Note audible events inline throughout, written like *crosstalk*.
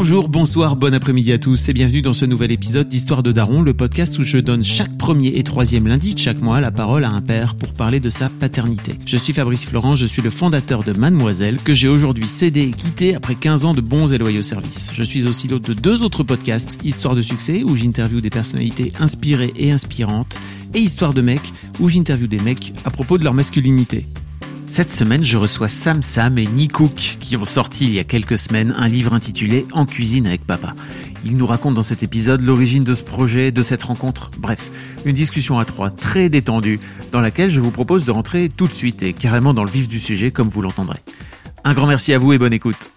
Bonjour, bonsoir, bon après-midi à tous et bienvenue dans ce nouvel épisode d'Histoire de Daron, le podcast où je donne chaque premier et troisième lundi de chaque mois la parole à un père pour parler de sa paternité. Je suis Fabrice Florent, je suis le fondateur de Mademoiselle que j'ai aujourd'hui cédé et quitté après 15 ans de bons et loyaux services. Je suis aussi l'hôte de deux autres podcasts, Histoire de succès où j'interviewe des personnalités inspirées et inspirantes et Histoire de mecs où j'interviewe des mecs à propos de leur masculinité. Cette semaine, je reçois Sam Sam et Nick Cook qui ont sorti il y a quelques semaines un livre intitulé En cuisine avec papa. Ils nous racontent dans cet épisode l'origine de ce projet, de cette rencontre, bref, une discussion à trois très détendue dans laquelle je vous propose de rentrer tout de suite et carrément dans le vif du sujet comme vous l'entendrez. Un grand merci à vous et bonne écoute.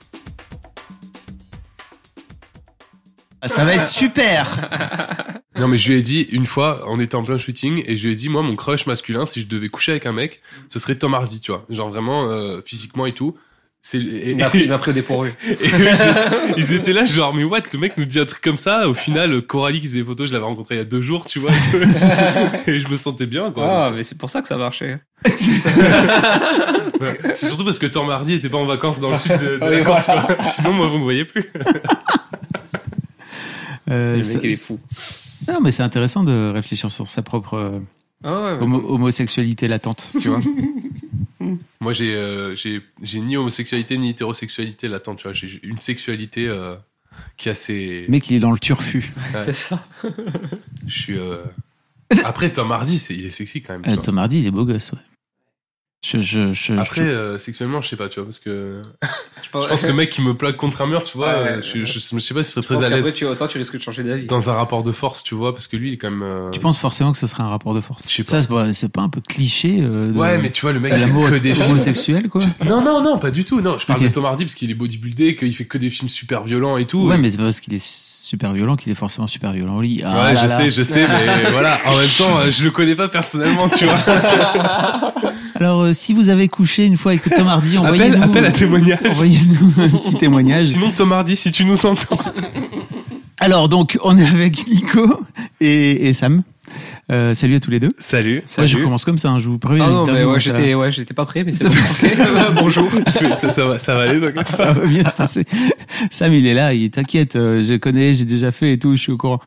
Ça va être super *laughs* Non mais je lui ai dit une fois, on était en plein shooting et je lui ai dit moi mon crush masculin si je devais coucher avec un mec, ce serait Tom Hardy, tu vois, genre vraiment euh, physiquement et tout. C'est et, Il m'a pris, il m'a pris des pourrus. *laughs* et ils, étaient, ils étaient là genre mais what le mec nous dit un truc comme ça. Au final Coralie qui faisait des photos, je l'avais rencontré il y a deux jours, tu vois, et, tout. *laughs* et je me sentais bien quoi. Ah, mais c'est pour ça que ça marchait. Ouais. C'est surtout parce que Tom Hardy était pas en vacances dans le sud de, de la Corse. quoi. Sinon moi vous me voyez plus. Euh, Le ça- mec, il est fou. Non mais c'est intéressant de réfléchir sur sa propre euh, Ah ouais, homo- homosexualité latente, tu vois. *laughs* Moi j'ai euh, j'ai ni homosexualité ni hétérosexualité latente, tu vois, j'ai une sexualité euh, qui a ses Le mec il est dans le turfu. c'est ça. Je suis. euh, *laughs* Après, Tom Hardy, il est sexy quand même. Euh. Tom Hardy il est beau gosse, ouais. Je, je, je, Après, je- euh, sexuellement, je sais pas, tu vois, parce que *laughs* Je pense, je pense que le mec qui me plaque contre un mur, tu vois, Ouais, ouais, je, je, je sais pas si je très à l'aise tu, autant tu risques de changer d'avis. dans un rapport de force, tu vois, parce que lui, il est quand même. euh, Tu penses forcément que ce serait un rapport de force? Je sais Ça, c'est pas, c'est pas un peu cliché euh, de, Ouais, mais tu vois, le mec, il fait que des films. homosexuel, quoi *laughs* Non, non, non, pas du tout. Non, je parle de Tom Hardy parce qu'il est bodybuildé, qu'il fait que des films super violents et tout. Ouais, mais c'est pas parce qu'il est super violent qu'il est forcément super violent au lit. Ah ouais, là je là. sais, je sais, mais *laughs* voilà. En même temps, euh, je le connais pas personnellement, tu vois. *laughs* Alors, euh, si vous avez couché une fois avec Tom Hardy, envoyez-nous, appelle à témoignage. envoyez-nous un petit *laughs* témoignage. Sinon, Tom Hardy, si tu nous entends. Alors, donc, on est avec Nico et, et Sam. Euh, salut à tous les deux. Salut. Moi, je commence comme ça, hein, je vous préviens. Ah non, mais ouais, j'étais, ouais, j'étais pas prêt, mais c'est Ça bon. *laughs* Bonjour. *laughs* ça, ça va, ça va aller, donc. ça va bien se passer. *laughs* Sam, il est là, il t'inquiète, euh, je connais, j'ai déjà fait et tout, je suis au courant.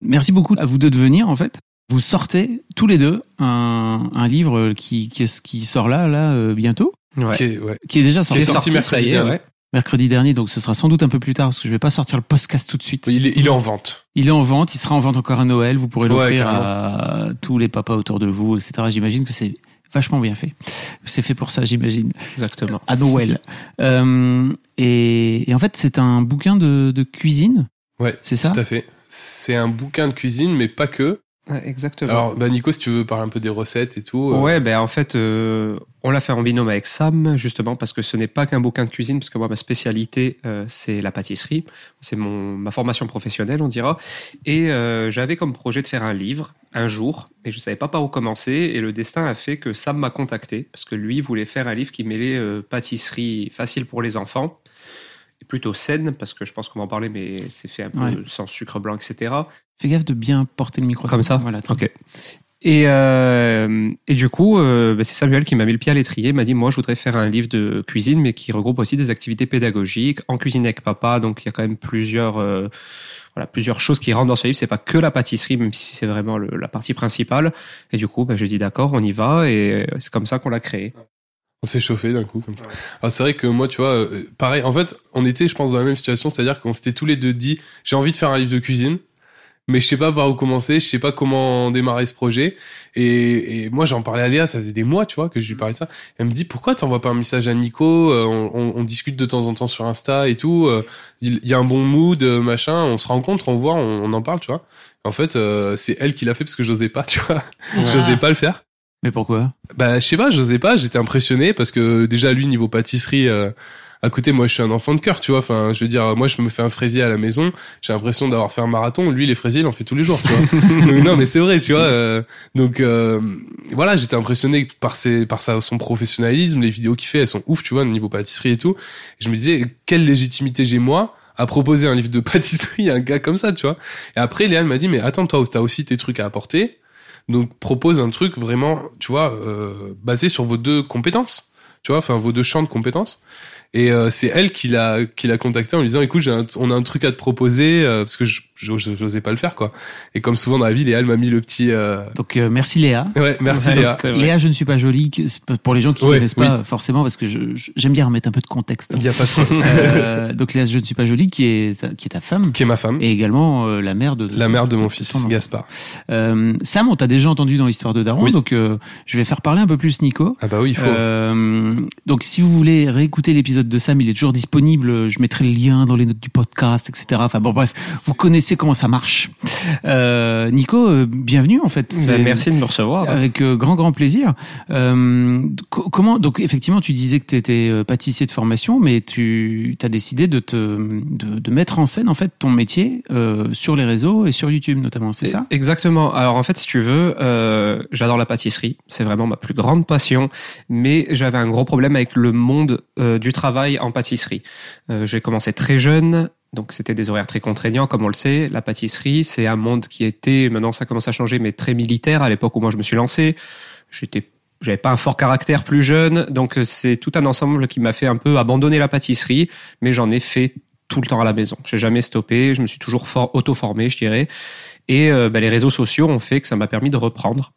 Merci beaucoup à vous deux de venir, en fait. Vous sortez tous les deux un, un livre qui, qui sort là, là, euh, bientôt, Ouais. Ok, ouais. qui est déjà Qui sorti est sorti mercredi est, ouais. mercredi dernier, donc ce sera sans doute un peu plus tard, parce que je vais pas sortir le podcast tout de suite. Il est, il est en vente. Il est en vente, il sera en vente encore à Noël. Vous pourrez l'offrir à tous les papas autour de vous, etc. J'imagine que c'est vachement bien fait. C'est fait pour ça, j'imagine. Exactement. À Noël. Euh, et, et en fait, c'est un bouquin de, de cuisine. Ouais, C'est ça? Tout à fait. C'est un bouquin de cuisine, mais pas que. Exactement. Alors, bah, Nico, si tu veux parler un peu des recettes et tout. euh, Ouais, ben en fait, euh, on l'a fait en binôme avec Sam, justement, parce que ce n'est pas qu'un bouquin de cuisine, parce que moi, ma spécialité, euh, c'est la pâtisserie. C'est mon ma formation professionnelle, on dira. Et euh, j'avais comme projet de faire un livre un jour, et je savais pas par où commencer. Et le destin a fait que Sam m'a contacté, parce que lui voulait faire un livre qui mêlait euh, pâtisserie facile pour les enfants, et plutôt saine, parce que je pense qu'on va en parler, mais c'est fait un peu Ouais. sans sucre blanc, etc. Fais gaffe de bien porter le micro. Comme ça Voilà. Ok. Et, euh, et du coup, euh, bah, c'est Samuel qui m'a mis le pied à l'étrier. M'a dit, moi, je voudrais faire un livre de cuisine, mais qui regroupe aussi des activités pédagogiques, en cuisine avec papa. Donc, il y a quand même plusieurs, euh, voilà, plusieurs choses qui rentrent dans ce livre. C'est pas que la pâtisserie, même si c'est vraiment le- la partie principale. Et du coup, bah, j'ai dit, d'accord, on y va. Et c'est comme ça qu'on l'a créé. On s'est chauffé d'un coup. Comme ça. Alors, c'est vrai que moi, tu vois, euh, pareil, en fait, on était, je pense, dans la même situation, c'est-à-dire qu'on s'était tous les deux dit, j'ai envie de faire un livre de cuisine. Mais je sais pas par où commencer, je sais pas comment démarrer ce projet. Et, et moi, j'en parlais à Léa, ça faisait des mois, tu vois, que je lui parlais de ça. Elle me dit, pourquoi t'envoies pas un message à Nico Euh, on, on- on discute de temps en temps sur Insta et tout. euh, Il y a un bon mood, euh, machin. On se rencontre, on voit, on, on en parle, tu vois. En fait, euh, c'est elle qui l'a fait parce que j'osais pas, *laughs* tu vois. j'osais pas le faire. Mais pourquoi? Bah, je sais pas, j'osais pas, j'étais impressionné parce que déjà lui niveau pâtisserie euh, à côté moi je suis un enfant de cœur, tu vois. Enfin, je veux dire moi je me fais un fraisier à la maison, j'ai l'impression d'avoir fait un marathon, lui les fraisiers il en fait tous les jours, tu vois. *laughs* Donc, non, mais c'est vrai, tu vois. euh, donc euh, voilà, j'étais impressionné par ses par sa son professionnalisme, les vidéos qu'il fait, elles sont ouf, tu vois, niveau pâtisserie et tout. Et je me disais quelle légitimité j'ai moi à proposer un livre de *laughs* pâtisserie à un gars comme ça, tu vois. Et après Léa elle m'a dit mais attends toi t'as aussi tes trucs à apporter. Donc propose un truc vraiment, tu vois, euh, basé sur vos deux compétences, tu vois, enfin vos deux champs de compétences. Et euh, c'est elle qui l'a qui l'a contacté en lui disant écoute j'ai un- on a un truc à te proposer euh, parce que je je- j'osais pas le faire quoi. Et comme souvent dans la vie Léa elle m'a mis le petit euh... Donc euh, merci Léa. ouais merci Ouais, Léa. Léa, je ne suis pas jolie. Pour les gens qui ne Ouais, connaissent pas forcément, parce que j'aime bien remettre un peu de contexte. Il y a pas de. Euh, donc Léa, je ne suis pas jolie, qui est ta, qui est ta femme qui est ma femme, et également euh, la mère de la mère de mon fils. Gaspard. Euh, Sam, on t'a déjà entendu dans l'histoire de Daron, Oui. donc euh, je vais faire parler un peu plus Nico. Ah bah oui il faut. Euh, donc si vous voulez réécouter l'épisode de Sam, il est toujours disponible. Je mettrai le lien dans les notes du podcast, etc. Enfin bon, bref, vous connaissez comment ça marche. Euh, Nico, euh, bienvenue en fait. Ben, merci de me recevoir. Avec euh, grand grand plaisir. Co- comment donc effectivement tu disais que tu étais pâtissier de formation, mais tu as décidé de te de, de mettre en scène en fait ton métier sur les réseaux et sur YouTube notamment, c'est ça? Exactement. Alors en fait, si tu veux, j'adore la pâtisserie. C'est vraiment ma plus grande passion. Mais j'avais un gros problème avec le monde du travail en pâtisserie. Euh, J'ai commencé très jeune. Donc c'était des horaires très contraignants, comme on le sait. La pâtisserie, c'est un monde qui était, maintenant ça commence à changer, mais très militaire à l'époque où moi je me suis lancé. J'étais j'avais pas un fort caractère plus jeune, donc euh, c'est tout un ensemble qui m'a fait un peu abandonner la pâtisserie, mais j'en ai fait tout le temps à la maison. J'ai jamais stoppé, je me suis toujours for- auto-formé, je dirais. Et euh, bah, les réseaux sociaux ont fait que ça m'a permis de reprendre.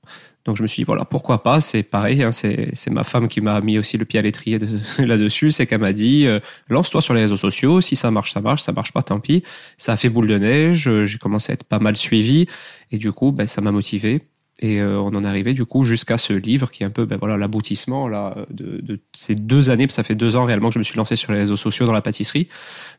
Donc je me suis dit, voilà, pourquoi pas, c'est pareil, hein, c'est ma femme qui m'a mis aussi le pied à l'étrier de- *laughs* là-dessus, c'est qu'elle m'a dit, euh, lance-toi sur les réseaux sociaux, si ça marche, ça marche, ça marche pas, tant pis. Ça a fait boule de neige, euh, j'ai commencé à être pas mal suivi, et du coup, ben, ça m'a motivé. Et euh, on en est arrivé du coup jusqu'à ce livre qui est un peu ben, voilà l'aboutissement là de, de ces deux années, parce que ça fait deux ans réellement que je me suis lancé sur les réseaux sociaux dans la pâtisserie.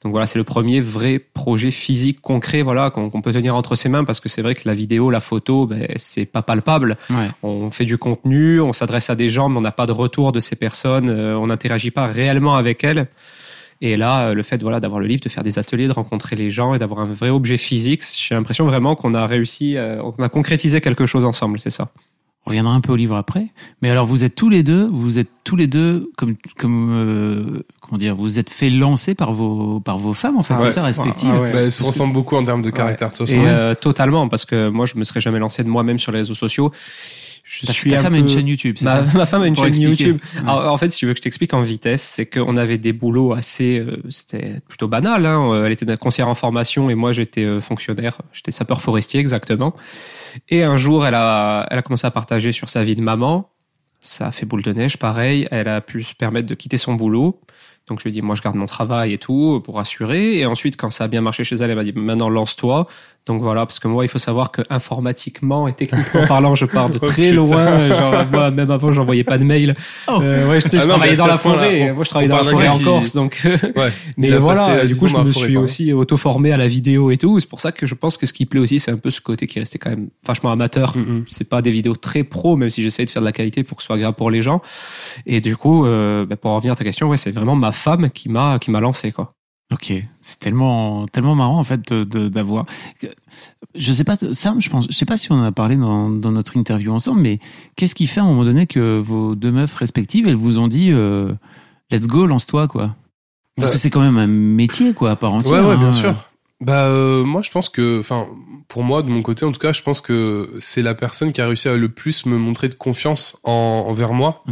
Donc voilà, c'est le premier vrai projet physique concret voilà qu'on qu'on peut tenir entre ses mains parce que c'est vrai que la vidéo, la photo, ben, c'est pas palpable. Ouais. On fait du contenu, on s'adresse à des gens, mais on n'a pas de retour de ces personnes, euh, on n'interagit pas réellement avec elles. Et là, euh, le fait voilà d'avoir le livre, de faire des ateliers, de rencontrer les gens et d'avoir un vrai objet physique, j'ai l'impression vraiment qu'on a réussi, euh, on a concrétisé quelque chose ensemble, c'est ça. On reviendra un peu au livre après. Mais alors vous êtes tous les deux, vous êtes tous les deux comme comme euh, comment dire, vous êtes fait lancer par vos par vos femmes en fait, Ah c'est ouais. ça respectives. Ah ouais. Bah, elles se ressemblent beaucoup en termes de caractère façon. Et euh, totalement, parce que moi, je me serais jamais lancé de moi-même sur les réseaux sociaux. Je suis ta femme a une chaîne YouTube, c'est Ma, ça *laughs* ma femme a une Pour chaîne expliquer. YouTube. Ouais. Alors, en fait, si tu veux que je t'explique en vitesse, c'est qu'on avait des boulots assez, euh, c'était plutôt banal. Hein. Euh, Elle était conseillère en formation et moi j'étais euh, fonctionnaire, j'étais sapeur forestier exactement. Et un jour, elle a, elle a commencé à partager sur sa vie de maman. Ça a fait boule de neige, pareil. Elle a pu se permettre de quitter son boulot. Donc je lui ai dit, moi je garde mon travail et tout pour assurer. Et ensuite, quand ça a bien marché chez elle, elle m'a dit, maintenant lance-toi. Donc voilà, parce que moi, il faut savoir que informatiquement et techniquement *laughs* parlant, je pars de Oh, très loin. Genre, moi, même avant, j'envoyais pas de mail. Euh, ouais, je, Ah je non, travaillais dans la forêt. On- Moi, je travaillais dans la forêt en Corse, donc. euh, *laughs* Ouais. *laughs* mais voilà, passé, du coup, je me forêt, suis aussi auto-formé à la vidéo et tout. C'est pour ça que je pense que ce qui plaît aussi, c'est un peu ce côté qui est resté quand même vachement amateur. Mhm. C'est pas des vidéos très pro, même si j'essaie de faire de la qualité pour que ce soit agréable pour les gens. Et du coup, euh, bah, pour en revenir à ta question, ouais, c'est vraiment ma femme qui m'a qui m'a lancé quoi. Ok, c'est tellement tellement marrant en fait d'avoir. Je sais pas, Sam, je pense, je sais pas si on en a parlé dans, dans notre interview ensemble, mais qu'est-ce qui fait à un moment donné que vos deux meufs respectives, elles vous ont dit, euh, let's go, lance-toi quoi? Parce Bah- que c'est quand même un métier quoi à part entière. Ouais, ouais, bien hein. sûr. Bah, euh, moi, je pense que, enfin, pour moi, de mon côté, en tout cas, je pense que c'est la personne qui a réussi à le plus me montrer de confiance en, envers moi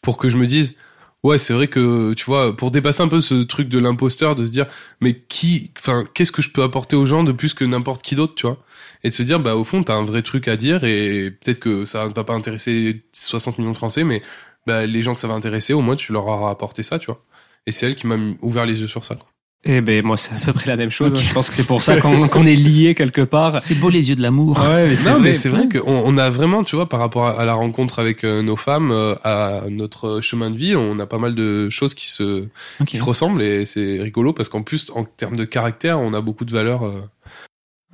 pour que je me dise, ouais, c'est vrai que, tu vois, pour dépasser un peu ce truc de l'imposteur, de se dire, mais qui, enfin, qu'est-ce que je peux apporter aux gens de plus que n'importe qui d'autre, tu vois? Et de se dire, bah, au fond, t'as un vrai truc à dire et peut-être que ça ne va pas intéresser 60 millions de Français, mais bah, les gens que ça va intéresser, au moins, tu leur auras apporté ça, tu vois? Et c'est elle qui m'a ouvert les yeux sur ça. quoi. Eh ben moi c'est à peu près la même chose. Je pense que c'est pour *laughs* ça qu'on est lié quelque part. C'est beau les yeux de l'amour. Ouais, mais c'est Non, vrai. mais c'est vrai qu'on on a vraiment, tu vois, par rapport à, la rencontre avec euh, nos femmes, euh, à notre chemin de vie, on a pas mal de choses qui se, qui se ressemblent et c'est rigolo parce qu'en plus, en termes de caractère, on a beaucoup de valeurs euh,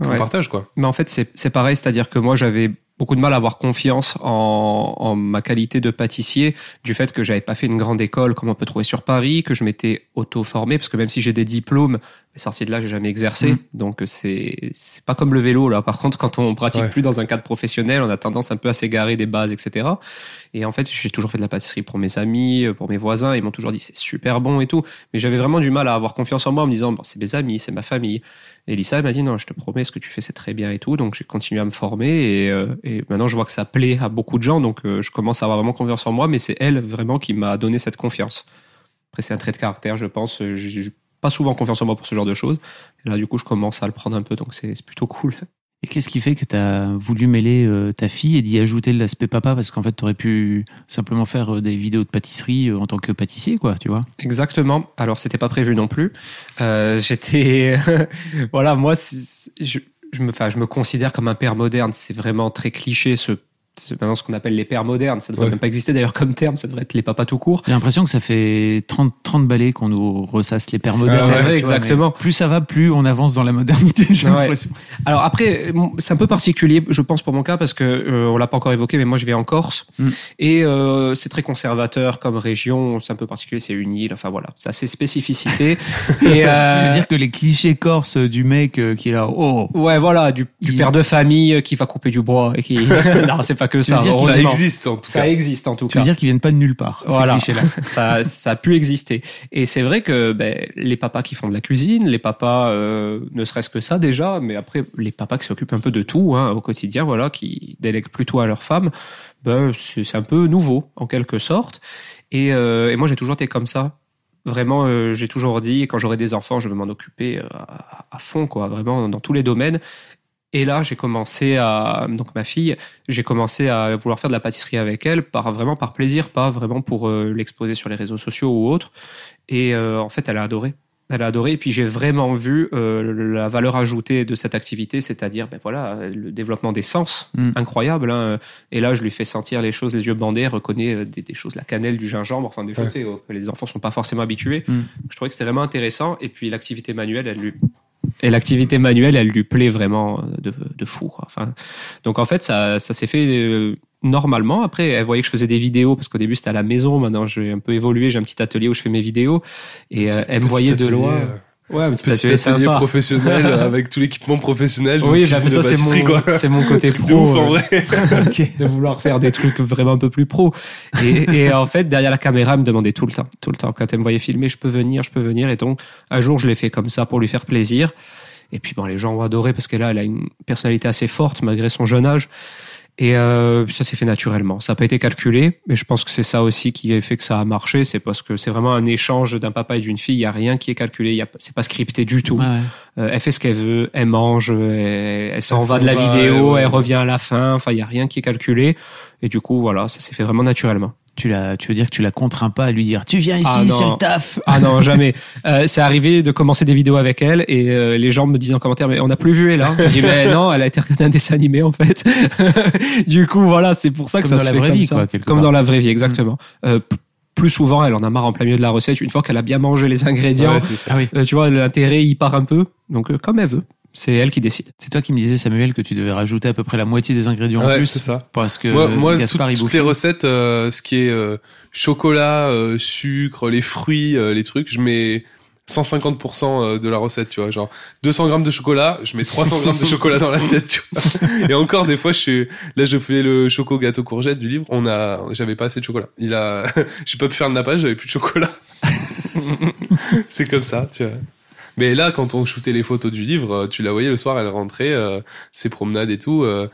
qu'on Ouais. partage, quoi. Mais en fait, c'est c'est pareil, c'est-à-dire que moi, j'avais beaucoup de mal à avoir confiance en, ma qualité de pâtissier du fait que j'avais pas fait une grande école comme on peut trouver sur Paris, que je m'étais auto-formé, parce que même si j'ai des diplômes, mais sorti de là, j'ai jamais exercé. Mhm. Donc c'est c'est pas comme le vélo là. Par contre, quand on pratique Ouais. plus dans un cadre professionnel, on a tendance un peu à s'égarer des bases, etc. Et en fait, j'ai toujours fait de la pâtisserie pour mes amis, pour mes voisins. Ils m'ont toujours dit c'est super bon et tout. Mais j'avais vraiment du mal à avoir confiance en moi en me disant bon, c'est mes amis, c'est ma famille. Et Lisa elle m'a dit non, je te promets, ce que tu fais c'est très bien et tout. Donc j'ai continué à me former et, euh, et maintenant je vois que ça plaît à beaucoup de gens. Donc euh, je commence à avoir vraiment confiance en moi. Mais c'est elle vraiment qui m'a donné cette confiance. Après c'est un trait de caractère, je pense. Euh, pas souvent confiance en moi pour ce genre de choses. Et là du coup je commence à le prendre un peu. Donc c'est plutôt cool. *laughs* Et qu'est-ce qui fait que tu as voulu mêler euh, ta fille et d'y ajouter l'aspect papa? Parce qu'en fait, tu aurais pu simplement faire euh, des vidéos de pâtisserie euh, en tant que pâtissier, quoi, tu vois. Exactement. Alors c'était pas prévu non plus. J'étais, *laughs* voilà, moi, je, je me, enfin, je me considère comme un père moderne. C'est vraiment très cliché ce, maintenant ce qu'on appelle les pères modernes. Ça devrait Ouais. même pas exister d'ailleurs comme terme. Ça devrait être les papas tout court. J'ai l'impression que ça fait 30, 30 balais qu'on nous ressasse les pères C'est- modernes. c'est vrai, vois, exactement. Plus ça va, plus on avance dans la modernité, *laughs* j'ai Ouais. l'impression. Alors après, c'est un peu particulier, je pense pour mon cas parce que euh, on l'a pas encore évoqué, mais moi je vais en Corse Mm. et euh, c'est très conservateur comme région. C'est un peu particulier, c'est une île. Enfin voilà, c'est assez spécificité. *laughs* et euh, Tu veux dire que les clichés corses du mec euh, qui est là, oh, Ouais, voilà, du, du Ils- père de famille qui va couper du bois et qui. *laughs* non, c'est pas que ça. Ça existe, en tout Ça cas. existe en tout tu cas. veux dire qu'ils viennent pas de nulle part, Voilà. ces *laughs* ça, ça a pu exister. Et c'est vrai que ben, les papas qui font de la cuisine, les papas, euh, ne serait-ce que ça déjà, mais après les papas qui s'occupent un peu de tout hein, au quotidien, voilà, qui délèguent plutôt à leurs femmes, ben, c'est c'est un peu nouveau en quelque sorte. Et, euh, et moi j'ai toujours été comme ça. Vraiment, euh, j'ai toujours dit quand j'aurai des enfants, je vais m'en occuper euh, à, à fond, quoi, vraiment dans tous les domaines. Et là, j'ai commencé à donc ma fille, j'ai commencé à vouloir faire de la pâtisserie avec elle, par vraiment par plaisir, pas vraiment pour euh, l'exposer sur les réseaux sociaux ou autre. Et euh, en fait, elle a adoré. Elle a adoré. Et puis j'ai vraiment vu euh, la valeur ajoutée de cette activité, c'est-à-dire ben voilà le développement des sens, Mm. incroyable. hein. Et là, je lui fais sentir les choses, les yeux bandés, elle reconnaît des, des choses, la cannelle, du gingembre, enfin des choses Ouais. que les enfants sont pas forcément habitués. Mm. Je trouvais que c'était vraiment intéressant. Et puis l'activité manuelle, elle lui et l'activité manuelle, elle lui plaît vraiment de, de fou. Quoi. Enfin, donc en fait, ça, ça s'est fait euh, normalement. Après, elle voyait que je faisais des vidéos parce qu'au début c'était à la maison. Maintenant, j'ai un peu évolué. J'ai un petit atelier où je fais mes vidéos et euh, elle me voyait de loin. euh, Ouais, Petit atelier atelier sympa. professionnel euh, *laughs* avec tout l'équipement professionnel. Oui, bah, mais ça c'est mon, c'est mon côté *laughs* pro. de ouf, en euh, vrai. *laughs* de vouloir faire des trucs vraiment un peu plus pro. Et, et en fait, derrière la caméra, elle me demandait tout le temps, tout le temps. Quand elle me voyait filmer, je peux venir, je peux venir. Et donc, un jour, je l'ai fait comme ça pour lui faire plaisir. Et puis, bon, les gens ont adoré parce qu'elle a, elle a une personnalité assez forte malgré son jeune âge. Et euh, ça s'est fait naturellement. Ça n'a pas été calculé, mais je pense que c'est ça aussi qui a fait que ça a marché. C'est parce que c'est vraiment un échange d'un papa et d'une fille. Il y a rien qui est calculé. Il c'est pas scripté du tout. Ouais. Euh, elle fait ce qu'elle veut, elle mange, elle, elle s'en va de la va, vidéo, ouais, elle revient à la fin. Enfin, il y a rien qui est calculé. Et du coup, voilà, ça s'est fait vraiment naturellement. Tu, la, tu veux dire que tu la contrains pas à lui dire tu viens ici, Ah, non. c'est le taf Ah non, *laughs* jamais. Euh, c'est arrivé de commencer des vidéos avec elle et euh, les gens me disent en commentaire mais on n'a plus vu elle. Hein. Je dis mais non, elle a été regardée un dessin animé en fait. *laughs* du coup voilà, c'est pour ça que Comme ça dans se la fait vraie comme vie, ça. quoi, quelque comme part. dans la vraie vie, exactement. Euh, p- plus souvent, elle en a marre en plein milieu de la recette. Une fois qu'elle a bien mangé les ingrédients, Ouais. Ah oui. euh, tu vois, l'intérêt il part un peu. Donc euh, comme elle veut, c'est elle qui décide. C'est toi qui me disais, Samuel, que tu devais rajouter à peu près la moitié des ingrédients en Ouais, plus. c'est ça. Parce que moi, moi Gaspard, toutes- il toutes bouffait. les recettes, euh, ce qui est euh, chocolat, euh, sucre, les fruits, euh, les trucs, je mets 150% euh, de la recette, tu vois, genre 200 grammes de chocolat, je mets 300 grammes de chocolat dans l'assiette, tu vois. Et encore des fois, je suis, là, je fais le choco gâteau courgette du livre, on a, j'avais pas assez de chocolat. Il a, *laughs* j'ai pas pu faire de nappage, j'avais plus de chocolat. *laughs* C'est comme ça, tu vois. Mais là, quand on shootait les photos du livre, euh, tu la voyais le soir, elle rentrait, euh, ses promenades et tout. euh,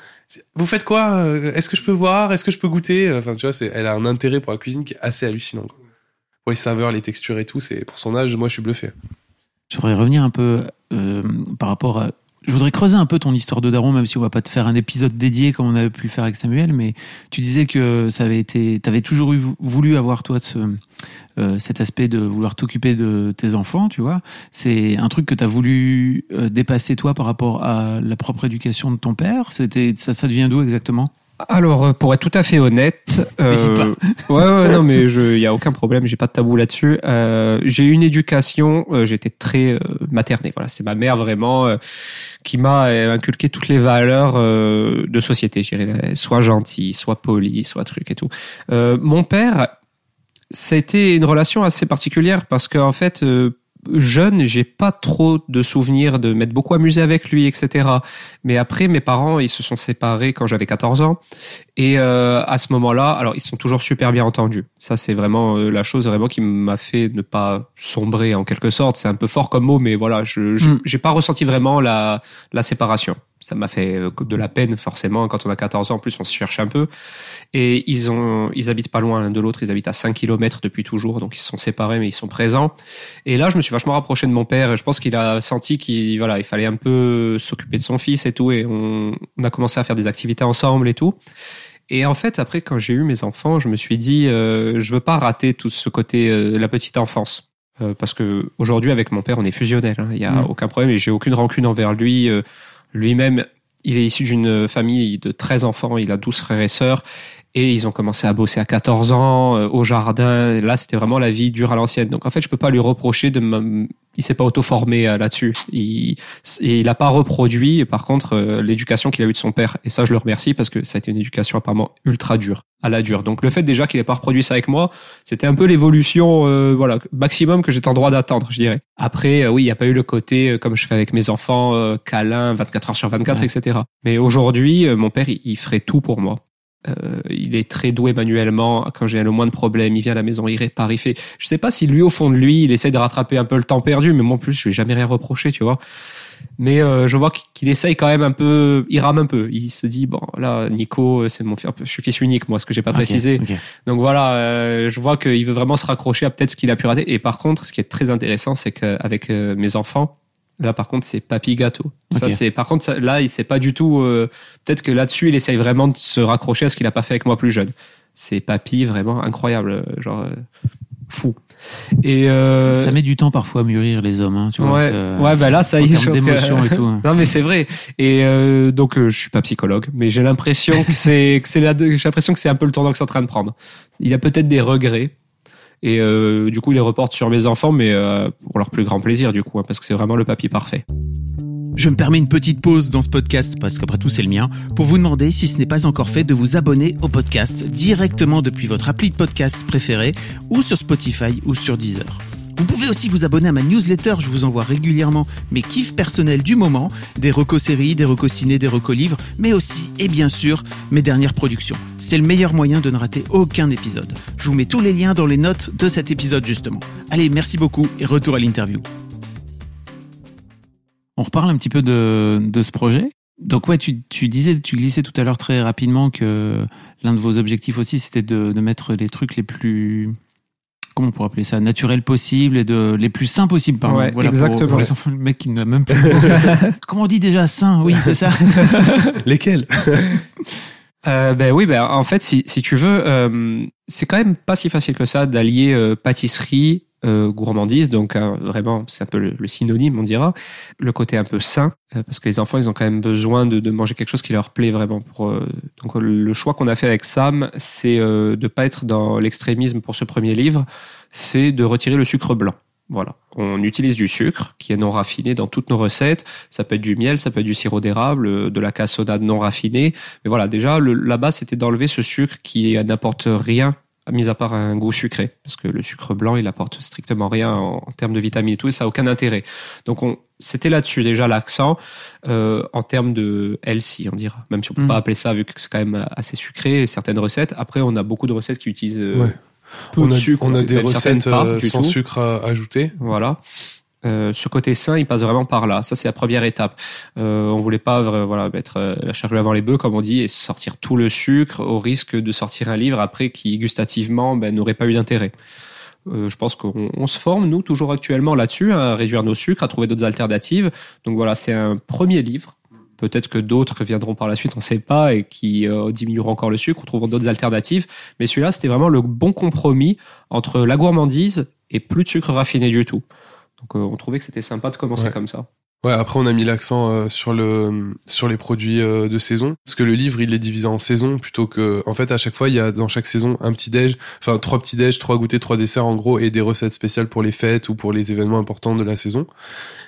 vous faites quoi euh, Est-ce que je peux voir Est-ce que je peux goûter? Enfin, tu vois, elle a un intérêt pour la cuisine qui est assez hallucinant. Quoi. Pour les saveurs, les textures et tout, c'est pour son âge, moi, je suis bluffé. Je voudrais revenir un peu euh, par rapport à je voudrais creuser un peu ton histoire de daron, même si on va pas te faire un épisode dédié comme on avait pu faire avec Samuel, mais tu disais que ça avait été, t'avais toujours eu, voulu avoir toi euh, cet aspect de vouloir t'occuper de tes enfants, tu vois. C'est un truc que tu as voulu euh, dépasser toi par rapport à la propre éducation de ton père. C'était ça, ça devient d'où exactement? Alors, euh, pour être tout à fait honnête, euh, *laughs* ouais, ouais, non, mais il y a aucun problème, j'ai pas de tabou là-dessus. Euh, j'ai eu une éducation, euh, j'étais très maternée. Voilà, c'est ma mère vraiment qui m'a inculqué toutes les valeurs de société. Je dirais, soit gentil, soit poli, soit truc et tout. mon père, ça a été une relation assez particulière parce qu'en fait jeune, j'ai pas trop de souvenirs de m'être beaucoup amusé avec lui, etc. Mais après, mes parents, ils se sont séparés quand j'avais 14 ans. Et euh, à ce moment-là, alors ils sont toujours super bien entendus. Ça, c'est vraiment euh, la chose vraiment qui m'a fait ne pas sombrer en quelque sorte. C'est un peu fort comme mot, mais voilà, je Mm. j'ai pas ressenti vraiment la, la séparation. Ça m'a fait euh, de la peine forcément. Quand on a 14 ans, en plus, on se cherche un peu. Et ils ont, ils habitent pas loin l'un de l'autre. Ils habitent à 5 kilomètres depuis toujours, donc ils se sont séparés, mais ils sont présents. Et là, je me suis vachement rapproché de mon père. Et je pense qu'il a senti qu'il, voilà, il fallait un peu s'occuper de son fils et tout. Et on, on a commencé à faire des activités ensemble et tout. Et en fait, après, quand j'ai eu mes enfants, je me suis dit, euh, je veux pas rater tout ce côté, euh, la petite enfance. Euh, parce que aujourd'hui, avec mon père, on est fusionnel. hein. Il y a Mm. aucun problème et j'ai aucune rancune envers lui. Lui-même, il est issu d'une famille de 13 enfants. Il a 12 frères et sœurs. Et ils ont commencé à bosser à 14 ans, euh, au jardin. Là, c'était vraiment la vie dure à l'ancienne. Donc, en fait, je peux pas lui reprocher de. Il s'est pas auto-formé euh, là-dessus. Il, il a pas reproduit, par contre, euh, l'éducation qu'il a eue de son père. Et ça, je le remercie parce que ça a été une éducation apparemment ultra dure, à la dure. Donc, le fait déjà qu'il ait pas reproduit ça avec moi, c'était un peu l'évolution, euh, voilà, maximum que j'étais en droit d'attendre, je dirais. Après, euh, oui, il n'y a pas eu le côté, euh, comme je fais avec mes enfants, câlin, 24 heures sur 24, Ouais. etc. Mais aujourd'hui, mon père, il, il ferait tout pour moi. Euh, il est très doué manuellement. Quand j'ai le moins de problèmes, il vient à la maison, il répare, il fait. Je sais pas si lui, au fond de lui, il essaie de rattraper un peu le temps perdu, mais moi en plus, je lui ai jamais rien reproché, tu vois. Mais euh, je vois qu'il essaye quand même un peu, il rame un peu. Il se dit bon là, Nico, c'est mon fils, je suis fils unique, moi, ce que j'ai pas précisé. Donc voilà, euh, je vois qu'il veut vraiment se raccrocher à peut-être ce qu'il a pu rater. Et par contre, ce qui est très intéressant, c'est qu'avec euh, mes enfants, là par contre, c'est papy gâteau. Ça c'est, par contre, ça- là, il sait pas du tout. euh, peut-être que là-dessus, il essaye vraiment de se raccrocher à ce qu'il a pas fait avec moi plus jeune. C'est papy vraiment incroyable, euh, genre euh, fou. Et euh, Ça, ça met du temps parfois à mûrir les hommes, hein, tu vois. ouais, ça- ouais, bah là, ça y est, pense que- d'émotion et tout. hein. *laughs* non mais c'est vrai. Et euh, donc euh, je suis pas psychologue, mais j'ai l'impression que c'est que c'est la j'ai l'impression que c'est un peu le tournant que c'est en train de prendre. Il a peut-être des regrets et euh, du coup il les reporte sur mes enfants, mais euh, pour leur plus grand plaisir du coup, hein, parce que c'est vraiment le papier parfait. Je me permets une petite pause dans ce podcast, parce qu'après tout c'est le mien, pour vous demander si ce n'est pas encore fait de vous abonner au podcast directement depuis votre appli de podcast préféré ou sur Spotify ou sur Deezer. Vous pouvez aussi vous abonner à ma newsletter, je vous envoie régulièrement mes kiffs personnels du moment, des recos séries, des recos ciné, des recos livres, mais aussi, et bien sûr, mes dernières productions. C'est le meilleur moyen de ne rater aucun épisode. Je vous mets tous les liens dans les notes de cet épisode justement. Allez, merci beaucoup et retour à l'interview. On reparle un petit peu de, ce projet. Donc ouais, tu, disais, tu glissais tout à l'heure très rapidement que l'un de vos objectifs aussi, c'était de mettre les trucs les plus, comment on pourrait appeler ça, naturels possibles et de les plus sains possibles. Pardon. Ouais, voilà, pour- exactement. Pour, les enfants, le mec qui n'a même plus. *laughs* comment on dit déjà sain Oui, c'est ça. *laughs* Lesquels? *laughs* Euh, ben oui, ben en fait, si, si tu veux, euh, c'est quand même pas si facile que ça d'allier euh, pâtisserie, euh, gourmandise, donc euh, vraiment, c'est un peu le, synonyme, on dira, le côté un peu sain, euh, parce que les enfants, ils ont quand même besoin de, de manger quelque chose qui leur plaît vraiment. Pour, euh, donc le choix qu'on a fait avec Sam, c'est euh, de pas être dans l'extrémisme pour ce premier livre, c'est de retirer le sucre blanc. Voilà. On utilise du sucre qui est non raffiné dans toutes nos recettes. Ça peut être du miel, ça peut être du sirop d'érable, euh, de la cassonade non raffinée. Mais voilà, déjà, le, la base, c'était d'enlever ce sucre qui n'apporte rien, mis à part un goût sucré. Parce que le sucre blanc, il apporte strictement rien en, en termes de vitamines et tout, et ça n'a aucun intérêt. Donc, on, c'était là-dessus déjà l'accent euh, en termes de healthy, on dira. Même si on peut Mm. pas appeler ça, vu que c'est quand même assez sucré, certaines recettes. Après, on a beaucoup de recettes qui utilisent euh, Ouais. peu on de a, sucre. on a des recettes euh, sans tout. sucre à ajouter. Voilà. Euh, ce côté sain, il passe vraiment par là. Ça, c'est la première étape. Euh, on voulait pas euh, voilà mettre euh, la charrue avant les bœufs, comme on dit, et sortir tout le sucre au risque de sortir un livre après qui gustativement ben, n'aurait pas eu d'intérêt. Euh, je pense qu'on on se forme, nous, toujours actuellement là-dessus, à réduire nos sucres, à trouver d'autres alternatives. Donc voilà, c'est un premier livre. Peut-être que d'autres viendront par la suite, on ne sait pas, et qui diminueront encore le sucre, ou trouveront d'autres alternatives. Mais celui-là, c'était vraiment le bon compromis entre la gourmandise et plus de sucre raffiné du tout. Donc euh, on trouvait que c'était sympa de commencer Ouais. comme ça. Ouais, après on a mis l'accent euh, sur le sur les produits euh, de saison parce que le livre il est divisé en saisons plutôt que en fait à chaque fois il y a dans chaque saison un petit déj, enfin trois petits déj, trois goûters, trois desserts en gros et des recettes spéciales pour les fêtes ou pour les événements importants de la saison.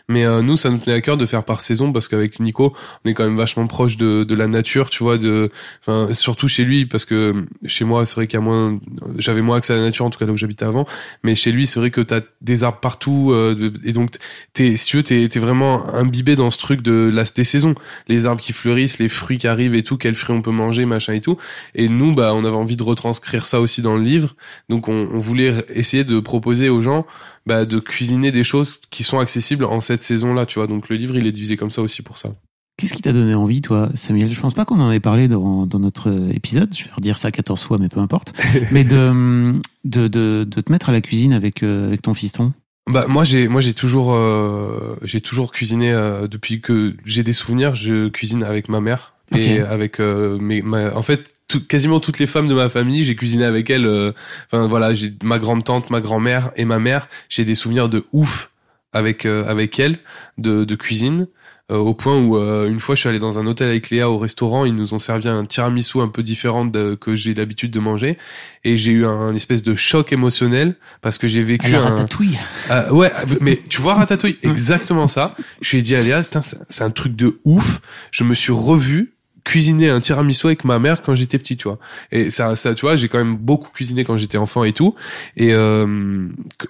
Mais euh, nous ça nous tenait à cœur de faire par saison parce qu'avec Nico on est quand même vachement proche de de la nature, tu vois, de enfin surtout chez lui parce que chez moi c'est vrai qu'il y a moins j'avais moins accès à la nature en tout cas là où j'habitais avant, mais chez lui c'est vrai que t'as des arbres partout euh, et donc t'es si tu veux t'es vraiment imbibé dans ce truc de la des saisons les arbres qui fleurissent les fruits qui arrivent et tout quels fruits on peut manger machin et tout et nous bah on avait envie de retranscrire ça aussi dans le livre donc on, on voulait essayer de proposer aux gens bah, de cuisiner des choses qui sont accessibles en cette saison là tu vois donc le livre il est divisé comme ça aussi pour ça Qu'est-ce qui t'a donné envie, toi, Samuel? Je pense pas qu'on en ait parlé dans, dans notre épisode. Je vais redire ça 14 fois, mais peu importe. *laughs* mais de, de, de, de te mettre à la cuisine avec, euh, avec ton fiston? Bah moi j'ai moi j'ai toujours euh, j'ai toujours cuisiné euh, depuis que j'ai des souvenirs je cuisine avec ma mère et avec euh, mes ma, en fait tout- quasiment toutes les femmes de ma famille j'ai cuisiné avec elles euh, enfin voilà j'ai ma grande tante ma grand-mère et ma mère j'ai des souvenirs de ouf avec euh, avec elles de de cuisine euh, au point où euh, une fois je suis allé dans un hôtel avec Léa au restaurant ils nous ont servi un tiramisu un peu différent de, que j'ai l'habitude de manger et j'ai eu un, un espèce de choc émotionnel parce que j'ai vécu la un ratatouille. ah, ouais, mais tu vois Ratatouille, *laughs* exactement ça. Je lui ai dit à Léa, putain, c'est un truc de ouf. Je me suis revu cuisiner un tiramisu avec ma mère quand j'étais petit, tu vois. Et ça, ça, tu vois, j'ai quand même beaucoup cuisiné quand j'étais enfant et tout. Et, euh,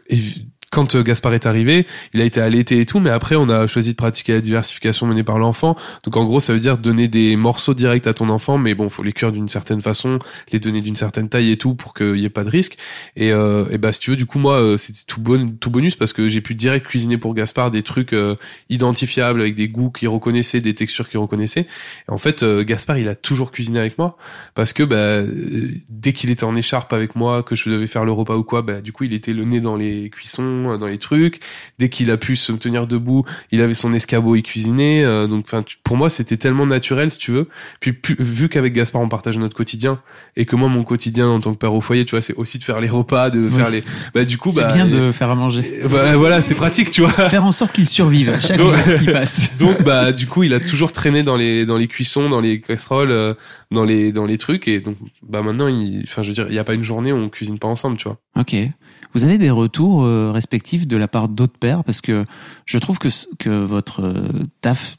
et quand euh, Gaspard est arrivé, il a été allaité et tout, mais après on a choisi de pratiquer la diversification menée par l'enfant. Donc en gros, ça veut dire donner des morceaux directs à ton enfant, mais bon, faut les cuire d'une certaine façon, les donner d'une certaine taille et tout pour qu'il y ait pas de risque. Et, euh, bah si tu veux, du coup moi euh, c'était tout bon, tout bonus parce que j'ai pu direct cuisiner pour Gaspard des trucs euh, identifiables avec des goûts qu'il reconnaissait, des textures qu'il reconnaissait. Et en fait, euh, Gaspard il a toujours cuisiné avec moi parce que bah euh, dès qu'il était en écharpe avec moi, que je devais faire le repas ou quoi, bah du coup il était le nez dans les cuissons, euh, dans les trucs. Dès qu'il a pu se tenir debout, il avait son escabeau, il cuisinait. euh, donc enfin tu- pour moi c'était tellement naturel si tu veux. Puis plus- vu qu'avec Gaspard on partage notre quotidien et que moi mon quotidien en tant que père au foyer, tu vois, c'est aussi de faire les repas, de faire les bah du coup C'est bah bien et- de faire à manger. et voilà, c'est pratique, tu vois. Faire en sorte qu'il survive chaque Donc- jour qui passe. *laughs* Donc bah du coup, il a toujours traîné dans les dans les cuissons, dans les casseroles, euh, dans les dans les trucs et donc bah maintenant il enfin je veux dire, il y a pas une journée où on cuisine pas ensemble, tu vois. Ok. Vous avez des retours euh, respectifs de la part d'autres pères parce que je trouve que que votre euh, taf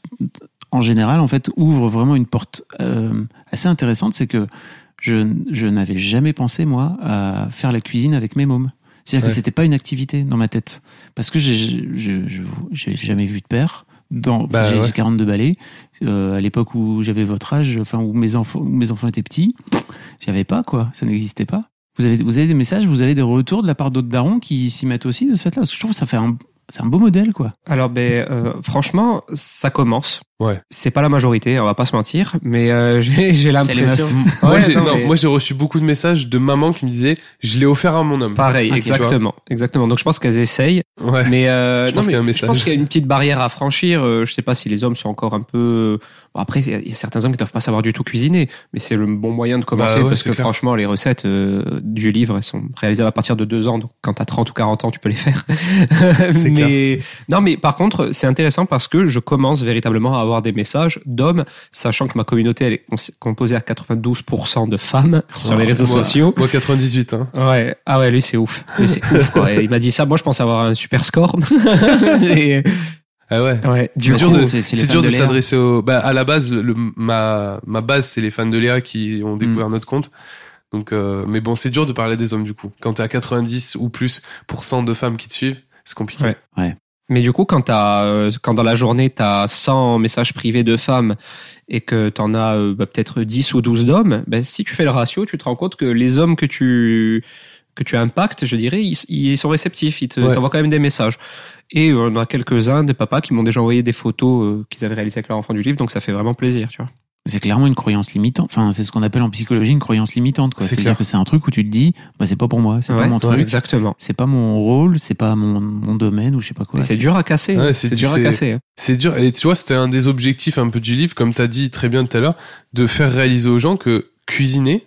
en général en fait ouvre vraiment une porte euh, assez intéressante, c'est que je, je n'avais jamais pensé moi à faire la cuisine avec mes mômes. C'est-à-dire Ouais. que c'était pas une activité dans ma tête parce que j'ai jamais vu de père. Dans, Bah, j'ai ouais. j'ai 42 balais. Euh, à l'époque où j'avais votre âge, enfin où mes enfants, où mes enfants étaient petits, j'avais pas quoi, ça n'existait pas. Vous avez, des messages, vous avez des retours de la part d'autres darons qui s'y mettent aussi de ce fait-là? Parce que je trouve que ça fait un, c'est un beau modèle, quoi. Alors, ben, euh, franchement, ça commence. Ouais. C'est pas la majorité, on va pas se mentir, mais euh, *laughs* j'ai l'impression. moi Ouais, non, non, mais- moi j'ai reçu beaucoup de messages de mamans qui me disaient "Je l'ai offert à mon homme." Pareil, exactement, exactement. Donc je pense qu'elles essayent, Ouais. mais, euh, Je non, pense mais qu'il y a un je message. pense qu'il y a une petite barrière à franchir. Euh, Je sais pas si les hommes sont encore un peu. Bon, après, il y a- certains hommes qui doivent pas savoir du tout cuisiner, mais c'est le bon moyen de commencer Bah ouais, parce que clair. franchement, les recettes euh, du livre elles sont réalisables à partir de deux ans. Donc quand t'as 30 ou 40 ans, tu peux les faire. *laughs* C'est mais non, mais par contre, c'est intéressant parce que je commence véritablement à avoir des messages d'hommes, sachant que ma communauté elle est composée à 92% de femmes sur les réseaux Moi- sociaux. Moi 98 hein. Ouais, ah ouais, lui c'est ouf. Lui c'est ouf quoi. Et il m'a dit ça, moi je pense avoir un super score. *laughs* Et, Ah ouais. ouais, C'est du dur de, c'est- c'est les c'est fans dur de de Léa. s'adresser au. Bah, à la base, le, ma, ma base, c'est les fans de Léa qui ont Mm. découvert notre compte. Donc, euh, mais bon, c'est dur de parler des hommes du coup. Quand t'es à 90 ou plus pour cent de femmes qui te suivent, c'est compliqué. Ouais. Mais du coup, quand, t'as, euh, quand dans la journée, tu as 100 messages privés de femmes et que tu en as euh, bah, peut-être 10 ou 12 d'hommes, ben, si tu fais le ratio, tu te rends compte que les hommes que tu, que tu impactes, je dirais, ils, ils sont réceptifs, ils te, Ouais. t'envoient quand même des messages. Et on a quelques-uns des papas qui m'ont déjà envoyé des photos euh, qu'ils avaient réalisées avec leur enfant du livre, donc ça fait vraiment plaisir, tu vois. C'est clairement une croyance limitante. Enfin, c'est ce qu'on appelle en psychologie une croyance limitante. quoi. C'est C'est-à-dire que c'est un truc où tu te dis, bah, c'est pas pour moi, c'est pas mon ouais, truc, exactement. c'est pas mon rôle, c'est pas mon, mon domaine ou je sais pas quoi. C'est dur à casser. Ouais, c'est c'est du- dur à c'est- casser. C'est dur. Et tu vois, c'était un des objectifs un peu du livre, comme tu as dit très bien tout à l'heure, de faire réaliser aux gens que cuisiner,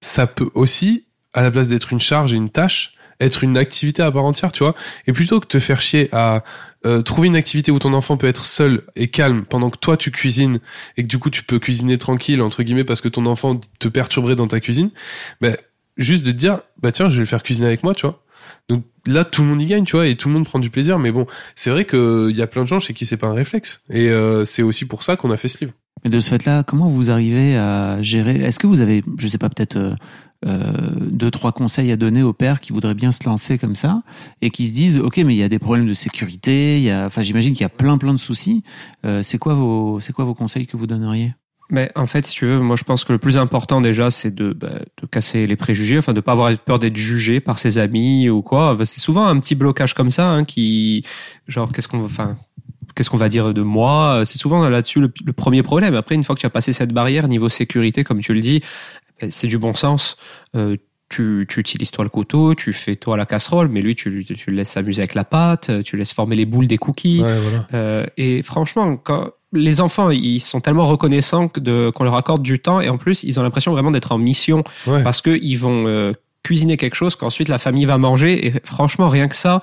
ça peut aussi, à la place d'être une charge et une tâche, être une activité à part entière, tu vois. Et plutôt que te faire chier à euh, trouver une activité où ton enfant peut être seul et calme pendant que toi tu cuisines et que du coup tu peux cuisiner tranquille entre guillemets parce que ton enfant te perturberait dans ta cuisine, ben juste de te dire bah tiens je vais le faire cuisiner avec moi, tu vois. Donc là tout le monde y gagne, tu vois, et tout le monde prend du plaisir. Mais bon, c'est vrai que il y a plein de gens chez qui c'est pas un réflexe et euh, c'est aussi pour ça qu'on a fait ce livre. Mais de ce fait-là, comment vous arrivez à gérer? Est-ce que vous avez, je sais pas, peut-être euh, deux, trois conseils à donner aux pères qui voudraient bien se lancer comme ça et qui se disent, ok, mais il y a des problèmes de sécurité, il y a, enfin, j'imagine qu'il y a plein, plein de soucis. Euh, c'est quoi vos, c'est quoi vos conseils que vous donneriez? Mais en fait, si tu veux, moi je pense que le plus important déjà, c'est de, bah, de casser les préjugés, enfin de pas avoir peur d'être jugé par ses amis ou quoi. C'est souvent un petit blocage comme ça hein, qui, genre, qu'est-ce qu'on, enfin, qu'est-ce qu'on va dire de moi? C'est souvent là-dessus le, le premier problème. Après, une fois que tu as passé cette barrière niveau sécurité, comme tu le dis, c'est du bon sens. Euh, tu, tu utilises toi le couteau, tu fais toi la casserole, mais lui tu, tu le laisses s'amuser avec la pâte, tu laisses former les boules des cookies. Ouais, voilà. Euh, et franchement, quand les enfants, ils sont tellement reconnaissants qu'on leur accorde du temps et en plus, ils ont l'impression vraiment d'être en mission Ouais. parce que ils vont euh, cuisiner quelque chose qu'ensuite la famille va manger. Et franchement, rien que ça,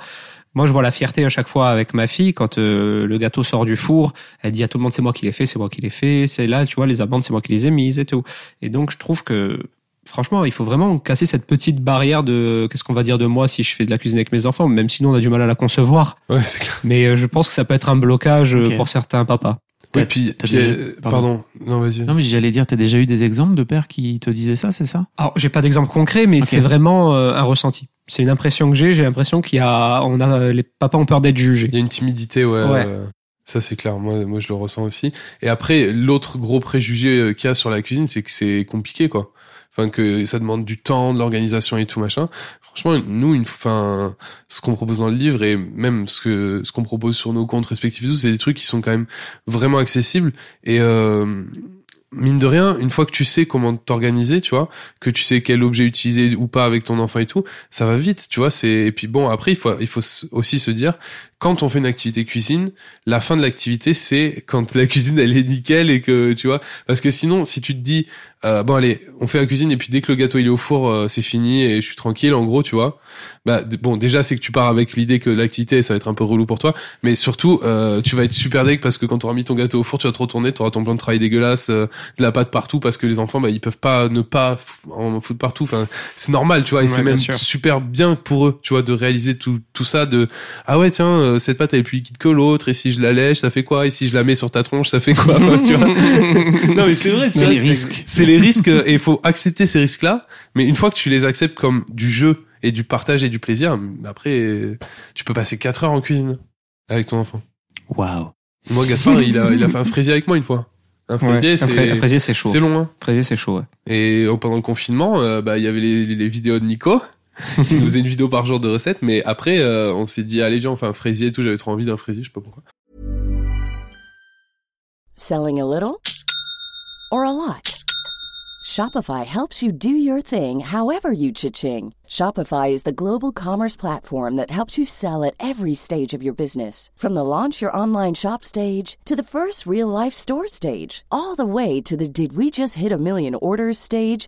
moi, je vois la fierté à chaque fois avec ma fille quand euh, le gâteau sort du four. Elle dit à tout le monde c'est moi qui l'ai fait, c'est moi qui l'ai fait. C'est là, tu vois, les amandes c'est moi qui les ai mises et tout. Et donc, je trouve que franchement, il faut vraiment casser cette petite barrière de qu'est-ce qu'on va dire de moi si je fais de la cuisine avec mes enfants, même si nous on a du mal à la concevoir. Ouais, clair. Mais euh, je pense que ça peut être un blocage euh, pour certains papas. T'as- puis, t'as puis, déjà- euh, pardon. pardon. Non, vas-y. Non, mais j'allais dire, t'as déjà eu des exemples de pères qui te disaient ça, c'est ça? Alors, j'ai pas d'exemple concret, mais c'est vraiment euh, un ressenti. C'est une impression que j'ai. J'ai l'impression qu'il y a, on a, les papas ont peur d'être jugés. Il y a une timidité, ouais. Ouais. euh, Ça, c'est clair. Moi, moi, je le ressens aussi. Et après, l'autre gros préjugé euh, qu'il y a sur la cuisine, c'est que c'est compliqué, quoi. Enfin, que ça demande du temps, de l'organisation et tout, machin. Franchement, nous, enfin, ce qu'on propose dans le livre et même ce que, ce qu'on propose sur nos comptes respectifs, tout, c'est des trucs qui sont quand même vraiment accessibles. Et, euh, mine de rien, une fois que tu sais comment t'organiser, tu vois, que tu sais quel objet utiliser ou pas avec ton enfant et tout, ça va vite, tu vois. C'est et puis bon, après il faut il faut aussi se dire quand on fait une activité cuisine, la fin de l'activité c'est quand la cuisine elle est nickel et que tu vois, parce que sinon si tu te dis euh, bon allez, on fait la cuisine et puis dès que le gâteau il est au four, euh, c'est fini et je suis tranquille en gros, tu vois. Bah bon déjà c'est que tu pars avec l'idée que l'activité ça va être un peu relou pour toi, mais surtout euh, tu vas être super deg parce que quand tu auras mis ton gâteau au four, tu vas te retourner, tu auras ton plan de travail dégueulasse, euh, de la pâte partout parce que les enfants bah ils peuvent pas ne pas en foutre partout. Enfin c'est normal, tu vois, et Ouais, c'est même sûr. super bien pour eux, tu vois, de réaliser tout tout ça de ah ouais tiens euh, cette pâte elle est plus liquide que l'autre et si je la lèche ça fait quoi? Et si je la mets sur ta tronche ça fait quoi? Enfin, tu vois *laughs* non mais c'est vrai C'est les risques. c'est les risques et il faut accepter ces risques là mais une fois que tu les acceptes comme du jeu et du partage et du plaisir après tu peux passer 4 heures en cuisine avec ton enfant Waouh. moi Gaspard il a il a fait un fraisier avec moi une fois un fraisier Ouais, c'est fraisier, c'est chaud. c'est long hein Fraisier, c'est chaud. ouais. et euh, pendant le confinement, euh, bah il y avait les vidéos de Nico. Faisait une vidéo par jour de recettes, mais après euh, on s'est dit allez viens on fait un fraisier et tout. J'avais trop envie d'un fraisier, je sais pas pourquoi. Selling a little or a lot? Shopify helps you do your thing however you cha-ching. Shopify is the global commerce platform that helps you sell at every stage of your business. From the launch your online shop stage to the first real life store stage, all the way to the did we just hit a million orders stage.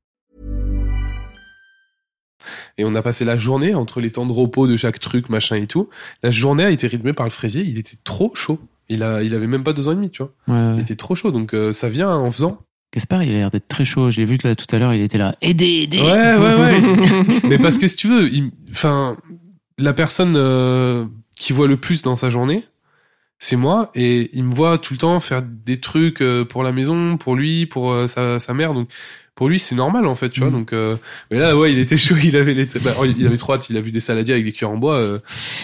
Et on a passé la journée entre les temps de repos de chaque truc, machin et tout. La journée a été rythmée par le fraisier. Il était trop chaud. Il a, il avait même pas deux ans et demi, tu vois. Ouais, ouais. Il était trop chaud. Donc euh, ça vient en faisant. Gaspard, il a l'air d'être très chaud. Je l'ai vu là tout à l'heure, il était là. Aidez, aidez. Ouais, ouais, *laughs* ouais. Mais parce que si tu veux, enfin, la personne euh, qui voit le plus dans sa journée, c'est moi, et il me voit tout le temps faire des trucs euh, pour la maison, pour lui, pour sa, sa mère. Donc pour lui, c'est normal en fait, tu vois. Mhm. Donc, euh, mais là, ouais, il était chaud. *laughs* Il avait les, bah, il avait trop hâte. Il a vu des saladiers avec des cuillères en bois. euh,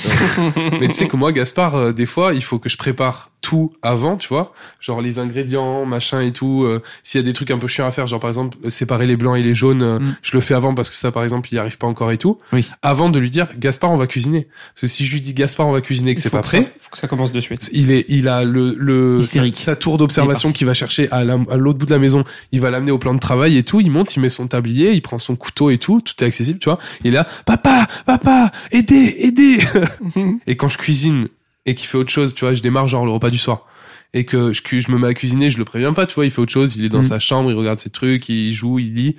*laughs* mais tu sais que moi, Gaspard, euh, des fois, il faut que je prépare tout avant, tu vois, genre les ingrédients, machin et tout. S'il y a des trucs un peu chiants à faire, genre par exemple séparer les blancs et les jaunes, Mm. je le fais avant parce que ça, par exemple, il y arrive pas encore et tout. Oui. Avant de lui dire Gaspard, on va cuisiner. Parce que si je lui dis Gaspard, on va cuisiner et que c'est pas que prêt, ça- faut que ça commence de suite. il est, il a le, le sa, tour d'observation qu'il va chercher à la- à l'autre bout de la maison. Il va l'amener au plan de travail et tout. Il monte, il met son tablier, il prend son couteau et tout. Tout est accessible, tu vois. Il est là, papa, papa, aidez, aidez. *laughs* et quand je cuisine et qu'il fait autre chose, tu vois, je démarre genre le repas du soir. Et que je, je me mets à cuisiner, je le préviens pas, tu vois, il fait autre chose, il est dans Mm. sa chambre, il regarde ses trucs, il joue, il lit.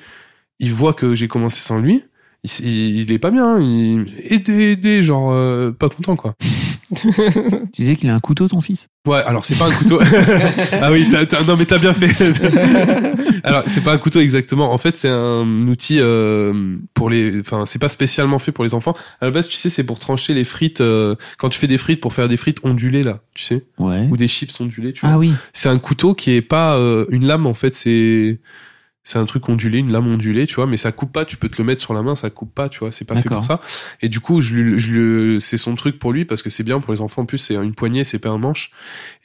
Il voit que j'ai commencé sans lui. Il, il, il est pas bien, il, aidez, aidez, genre, euh, pas content, quoi. *laughs* *laughs* Tu disais qu'il a un couteau, ton fils? Ouais, alors c'est pas un couteau. *laughs* ah oui, t'as, t'as- non mais t'as bien fait. *laughs* alors c'est pas un couteau exactement. En fait, c'est un outil euh, pour les. Enfin, c'est pas spécialement fait pour les enfants. À la base, tu sais, c'est pour trancher les frites. euh, quand tu fais des frites pour faire des frites ondulées là, tu sais, Ouais. ou des chips ondulés. Tu vois. Ah oui. C'est un couteau qui est pas euh, une lame en fait. C'est c'est un truc ondulé, une lame ondulée, tu vois, mais ça coupe pas. Tu peux te le mettre sur la main, ça coupe pas, tu vois. C'est pas fait pour ça. Et du coup, je, lui- je, lui- c'est son truc pour lui parce que c'est bien pour les enfants. En plus, c'est une poignée, c'est pas un manche.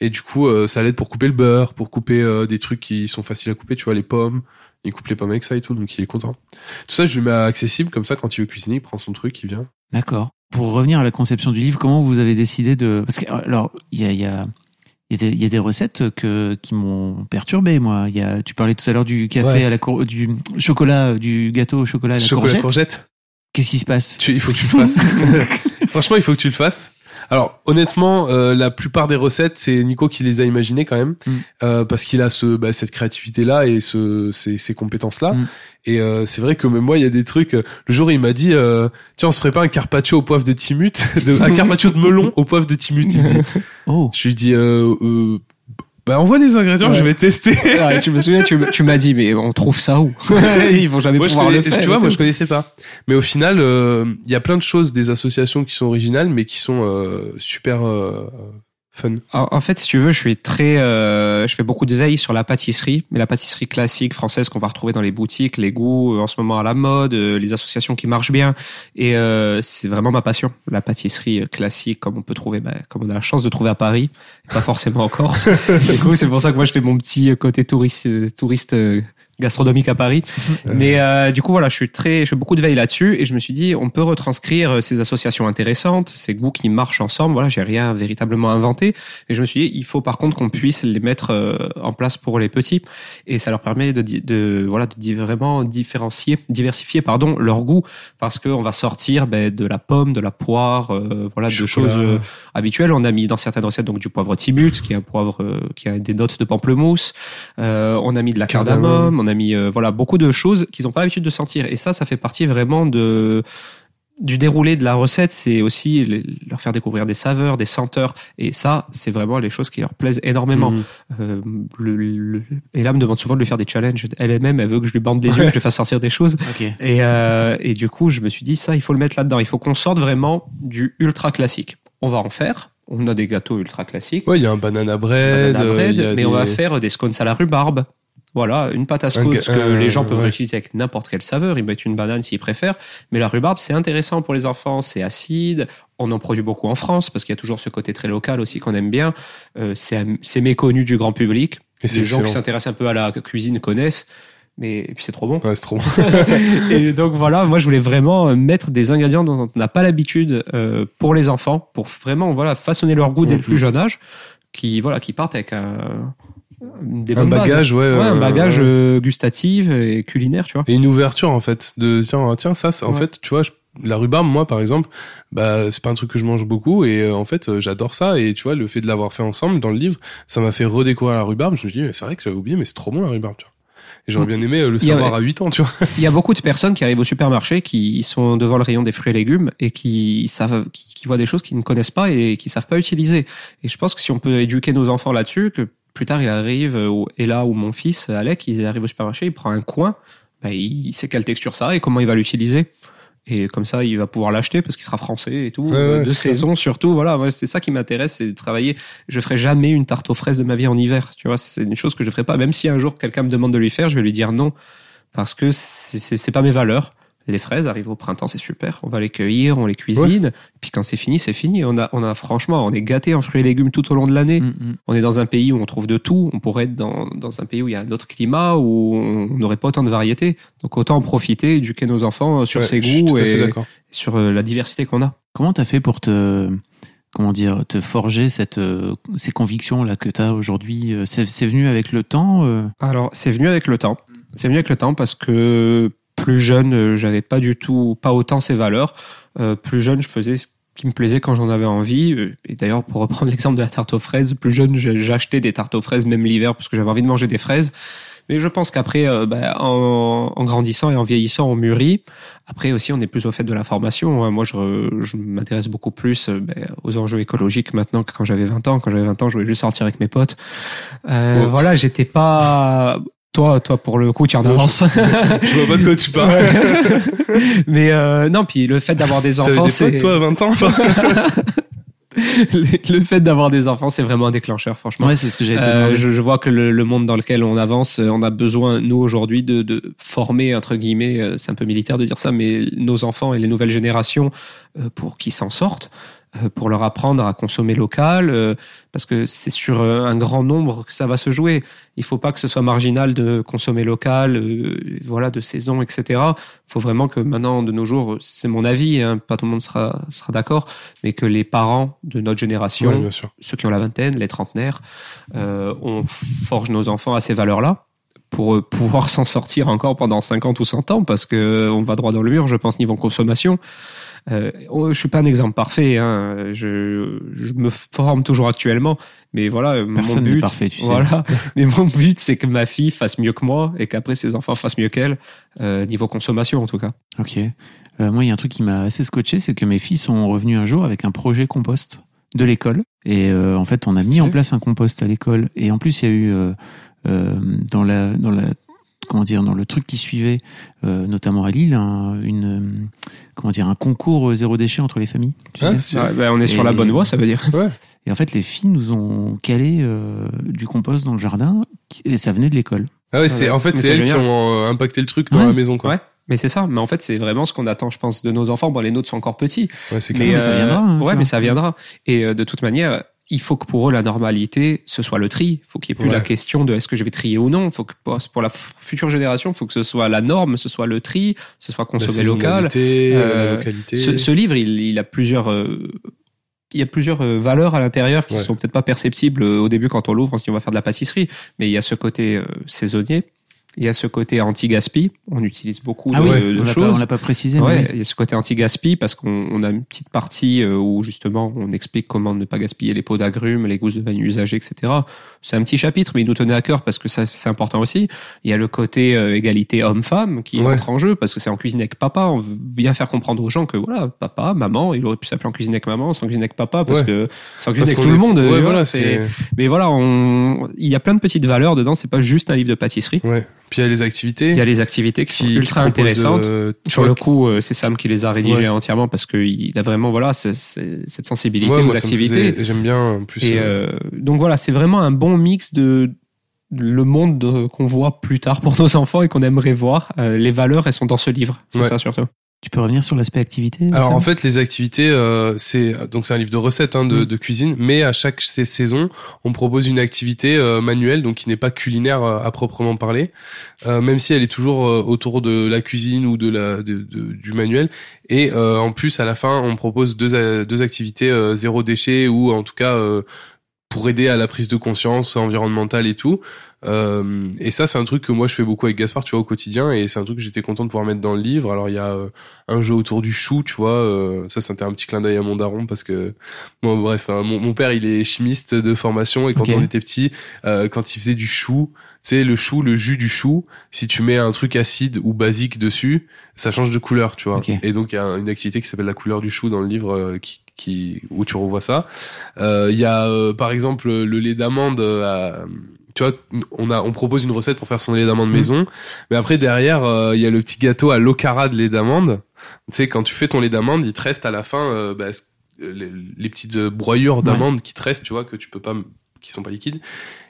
Et du coup, euh, ça l'aide pour couper le beurre, pour couper euh, des trucs qui sont faciles à couper, tu vois, les pommes. Il coupe les pommes avec ça et tout, donc il est content. Tout ça, je lui mets accessible, comme ça, quand il veut cuisiner, il prend son truc, il vient. D'accord. Pour revenir à la conception du livre, comment vous avez décidé de parce que alors il y a il y a il y, a des, il y a des recettes que qui m'ont perturbé moi. Y a tu parlais tout à l'heure du café Ouais. à la cour, du chocolat du gâteau au chocolat à la Chocolat courgette. courgette. Qu'est-ce qui se passe? Tu- il faut que tu le fasses. *laughs* Franchement, il faut que tu le fasses. Alors, honnêtement, euh, la plupart des recettes, c'est Nico qui les a imaginées quand même, Mm. euh, parce qu'il a ce, bah, cette créativité-là et ce, ces, ces compétences-là. Mm. Et euh, c'est vrai que même moi, il y a des trucs. euh, Le jour, il m'a dit, euh, tiens, on se ferait pas un carpaccio au poivre de timut, *laughs* de, un carpaccio de melon au poivre de timut. Il me dit. *laughs* Oh. Je lui dis, euh, euh, bah envoie les ingrédients, Ouais. je vais tester. *laughs* Tu me souviens, tu, m'as dit, mais on trouve ça où? *laughs* *laughs* Ils vont jamais moi, pouvoir connais- le faire. tu vois, moi, je connaissais pas. Mais au final, euh, il y a plein de choses, des associations qui sont originales, mais qui sont euh, super euh, fun. En, fait, si tu veux, je suis très, euh, je fais beaucoup de veille sur la pâtisserie, mais la pâtisserie classique française qu'on va retrouver dans les boutiques, les goûts euh, en ce moment à la mode, euh, les associations qui marchent bien, et euh, c'est vraiment ma passion. La pâtisserie euh, classique, comme on peut trouver, bah, comme on a la chance de trouver à Paris, pas forcément en Corse. *laughs* du coup, c'est pour ça que moi je fais mon petit côté touriste, touriste euh, gastronomique à Paris. Mais euh, du coup, voilà, je suis très, je fais beaucoup de veille là-dessus et je me suis dit, on peut retranscrire euh, ces associations intéressantes, ces goûts qui marchent ensemble. Voilà, j'ai rien véritablement inventé. Et je me suis dit, il faut par contre qu'on puisse les mettre euh, en place pour les petits et ça leur permet de, de voilà, de vraiment différencier, diversifier, pardon, leur goût parce qu'on va sortir ben, de la pomme, de la poire, euh, voilà, de choses euh, habituelles. On a mis dans certaines recettes donc du poivre timut, qui est un poivre euh, qui a des notes de pamplemousse. Euh, on a mis de la Cardamome. On a mis euh, voilà beaucoup de choses qu'ils n'ont pas l'habitude de sentir. Et ça, ça fait partie vraiment de du déroulé de la recette, c'est aussi les- leur faire découvrir des saveurs, des senteurs, et ça, c'est vraiment les choses qui leur plaisent énormément. Mhm. Euh, le, le- et là, me demande souvent de lui faire des challenges. Elle-même, elle veut que je lui bande des yeux, que je lui fasse sortir des choses. Et, euh, et du coup, je me suis dit, ça, il faut le mettre là-dedans. Il faut qu'on sorte vraiment du ultra classique. On va en faire. On a des gâteaux ultra classiques. Ouais, il y a un banana bread, banana bread, mais on va faire des scones à la rhubarbe. Voilà, une pâte à scones que les gens peuvent ouais. réutiliser avec n'importe quelle saveur. Ils mettent une banane s'ils préfèrent. Mais la rhubarbe, c'est intéressant pour les enfants, c'est acide. On en produit beaucoup en France parce qu'il y a toujours ce côté très local aussi qu'on aime bien. Euh, c'est méconnu du grand public. Et les gens qui s'intéressent un peu à la cuisine connaissent. Mais et puis c'est trop bon. Ouais, c'est trop. bon. *laughs* et donc voilà, moi je voulais vraiment euh, mettre des ingrédients dont on n'a pas l'habitude euh, pour les enfants, pour vraiment voilà façonner leur goût dès le plus jeune âge, qui voilà qui partent avec un des un bagage, ouais. Ouais, un euh, bagage euh, gustatif et culinaire, tu vois. Et une ouverture en fait de tiens tiens ça en Ouais. fait tu vois je- la rhubarbe moi par exemple bah c'est pas un truc que je mange beaucoup et euh, en fait euh, j'adore ça et tu vois le fait de l'avoir fait ensemble dans le livre ça m'a fait redécouvrir la rhubarbe je me dit mais c'est vrai que j'avais oublié mais c'est trop bon la rhubarbe tu vois Et j'aurais bien aimé le a- savoir à 8 ans, tu vois. *laughs* Il y a beaucoup de personnes qui arrivent au supermarché, qui sont devant le rayon des fruits et légumes et qui savent, qui, qui voient des choses qu'ils ne connaissent pas et qui savent pas utiliser. Et je pense que si on peut éduquer nos enfants là-dessus, que plus tard il arrive, ou- et là où mon fils Alec, il arrive au supermarché, il prend un coin, bah, il sait quelle texture ça a et comment il va l'utiliser. Et comme ça, il va pouvoir l'acheter parce qu'il sera français et tout, Ouais, de saison surtout. Voilà, c'est ça qui m'intéresse, c'est de travailler. Je ferai jamais une tarte aux fraises de ma vie en hiver. Tu vois, c'est une chose que je ferai pas. Même si un jour quelqu'un me demande de lui faire, je vais lui dire non parce que c'est pas mes valeurs. Les fraises arrivent au printemps, c'est super. On va les cueillir, on les cuisine. Puis quand c'est fini, c'est fini. On a, on a franchement, on est gâté en fruits et légumes tout au long de l'année. Mm, mm. On est dans un pays où on trouve de tout. On pourrait être dans, dans un pays où il y a un autre climat, où on n'aurait pas autant de variétés. Donc autant en profiter, éduquer nos enfants sur Ouais, ses goûts et sur euh, la diversité qu'on a. Comment t'as fait pour te comment dire te forger cette euh, ces convictions là que t'as aujourd'hui euh, C'est c'est venu avec le temps. Alors, c'est venu avec le temps. C'est venu avec le temps parce que plus jeune, euh, j'avais pas du tout, pas autant ces valeurs. Euh, plus jeune, je faisais ce qui me plaisait quand j'en avais envie. Euh, Et d'ailleurs, pour reprendre *laughs* l'exemple de la tarte aux fraises, plus jeune, j'achetais des tartes aux fraises même l'hiver parce que j'avais envie de manger des fraises. Mais je pense qu'après, euh, bah, en, en grandissant et en vieillissant, on mûrit. Après aussi, on est plus au fait de l'information. hein. Moi, je, je m'intéresse beaucoup plus euh, ben, aux enjeux écologiques maintenant que quand j'avais 20 ans. Quand j'avais 20 ans, je voulais juste sortir avec mes potes. Euh, Oh. Voilà, j'étais pas... Toi, toi, pour le coup, tu es en Non, avance. Je vois pas de *laughs* quoi tu parles. *laughs* Mais euh, non, puis le fait d'avoir des enfants, c'est toi, à 20 ans *laughs* le le fait d'avoir des enfants, c'est vraiment un déclencheur, franchement. Ouais, c'est ce que te Euh, je, je vois que le, le monde dans lequel on avance, euh, on a besoin, nous, aujourd'hui, de, de former, entre guillemets, euh, c'est un peu militaire de dire ça, mais nos enfants et les nouvelles générations euh, pour qu'ils s'en sortent, euh, pour leur apprendre à consommer local, euh, parce que c'est sur euh, un grand nombre que ça va se jouer. Il faut pas que ce soit marginal de consommer local, euh, voilà, de saison, etc. Il faut vraiment que maintenant, de nos jours, c'est mon avis, hein, pas tout le monde sera, sera d'accord, mais que les parents de notre génération ceux qui ont la vingtaine, les trentenaires, euh, on forge nos enfants à ces valeurs-là pour euh, pouvoir *laughs* s'en sortir encore pendant 50 ou 100 ans parce que euh, on va droit dans le mur, je pense, niveau consommation. Euh, oh, je suis pas un exemple parfait, hein. je, je me forme toujours actuellement, mais voilà, mon Personne n'est but, parfait, tu sais. voilà, *laughs* mais mon but c'est que ma fille fasse mieux que moi et qu'après ses enfants fassent mieux qu'elle, euh, niveau consommation en tout cas. Ok. Euh, moi, il y a un truc qui m'a assez scotché, c'est que mes filles sont revenues un jour avec un projet compost de l'école. Et euh, en fait, on a mis en place un compost à l'école. Et en plus, il y a eu euh, euh, dans la dans la comment dire dans le truc qui suivait, euh, notamment à Lille, un, une euh, comment dire un concours euh, zéro déchet entre les familles. Tu Ah, sais ben, on est sur Et- la bonne voie, ça veut dire. Et en fait, les filles nous ont calé euh, du compost dans le jardin qui- et ça venait de l'école. Ah ouais, c'est, en fait, c'est elles qui génial. ont euh, impacté le truc dans Ouais. la maison, quoi. Ouais. Mais c'est ça, mais en fait c'est vraiment ce qu'on attend, je pense, de nos enfants. Bon, les nôtres sont encore petits, Ouais, c'est mais, clair. mais ça viendra, hein, tu ouais, vois. mais ça viendra. Et euh, de toute manière, il faut que pour eux la normalité ce soit le tri. Il faut qu'il n'y ait plus Ouais. la question de est-ce que je vais trier ou non. Il faut que pour pour la future génération, il faut que ce soit la norme, ce soit le tri, ce soit La consommer local. euh, la localité. Ce, ce livre, il, il a plusieurs, euh, il y a plusieurs euh, valeurs à l'intérieur qui Ouais. sont peut-être pas perceptibles au début quand on l'ouvre, on se dit on va faire de la pâtisserie, mais il y a ce côté euh, saisonnier, il y a ce côté anti-gaspi, on utilise beaucoup Ah de, oui, de on l'a pas, choses. on l'a pas précisé. mais oui. il y a ce côté anti-gaspi parce qu'on on a une petite partie euh, où justement on explique comment ne pas gaspiller les pots d'agrumes, les gousses de vanille usagées, etc. C'est un petit chapitre, mais il nous tenait à cœur parce que ça c'est important aussi. Il y a le côté euh, égalité homme-femme qui Ouais. entre en jeu parce que c'est en cuisine avec papa. On vient faire comprendre aux gens que voilà, papa, maman, il aurait pu s'appeler en cuisine avec maman, sans cuisine avec papa parce Ouais. que sans Parce cuisine avec tout est- le monde. Ouais, euh, voilà, c'est- c'est. Mais voilà, on... il y a plein de petites valeurs dedans. C'est pas juste un livre de pâtisserie. Puis il y a les activités. Il y a les activités qui, sont ultra qui intéressantes. euh, Sur le coup, euh, c'est Sam qui les a rédigés Ouais. entièrement parce qu'il a vraiment voilà cette sensibilité ouais, aux moi, activités. J'aime bien, en plus. Et euh, donc voilà, c'est vraiment un bon mix de le monde de- qu'on voit plus tard pour nos enfants et qu'on aimerait voir. Les valeurs, elles sont dans ce livre, c'est Ouais. ça surtout. Tu peux revenir sur l'aspect activité Alors en fait les activités euh, c'est donc c'est un livre de recettes hein, de, Mm. de cuisine mais à chaque sa- saison on propose une activité euh, manuelle donc qui n'est pas culinaire euh, à proprement parler euh, même si elle est toujours euh, autour de la cuisine ou de la de- de- du manuel. Et euh, en plus à la fin on propose deux deux activités euh, zéro déchet ou en tout cas euh, pour aider à la prise de conscience environnementale et tout Euh, et ça, c'est un truc que moi je fais beaucoup avec Gaspard, tu vois, au quotidien, et c'est un truc que j'étais content de pouvoir mettre dans le livre. Alors il y a euh, un jeu autour du chou, tu vois, euh, ça c'était un petit clin d'œil à mon daron parce que, bon bref, hein, mon, mon père il est chimiste de formation et quand on était petit, euh, quand il faisait du chou, tu sais le chou, le jus du chou, si tu mets un truc acide ou basique dessus, ça change de couleur, tu vois. Et donc il y a une activité qui s'appelle la couleur du chou dans le livre euh, qui, qui où tu revois ça. Euh, Il y a euh, par exemple le lait d'amande. Euh, tu vois, on a on propose une recette pour faire son lait d'amande maison, mais après derrière euh, il y a le petit gâteau à l'ocara de lait d'amande. Tu sais quand tu fais ton lait d'amande, il te reste à la fin euh, bah, c- les, les petites euh, broyures d'amande qui te restent, tu vois, que tu peux pas qui sont pas liquides.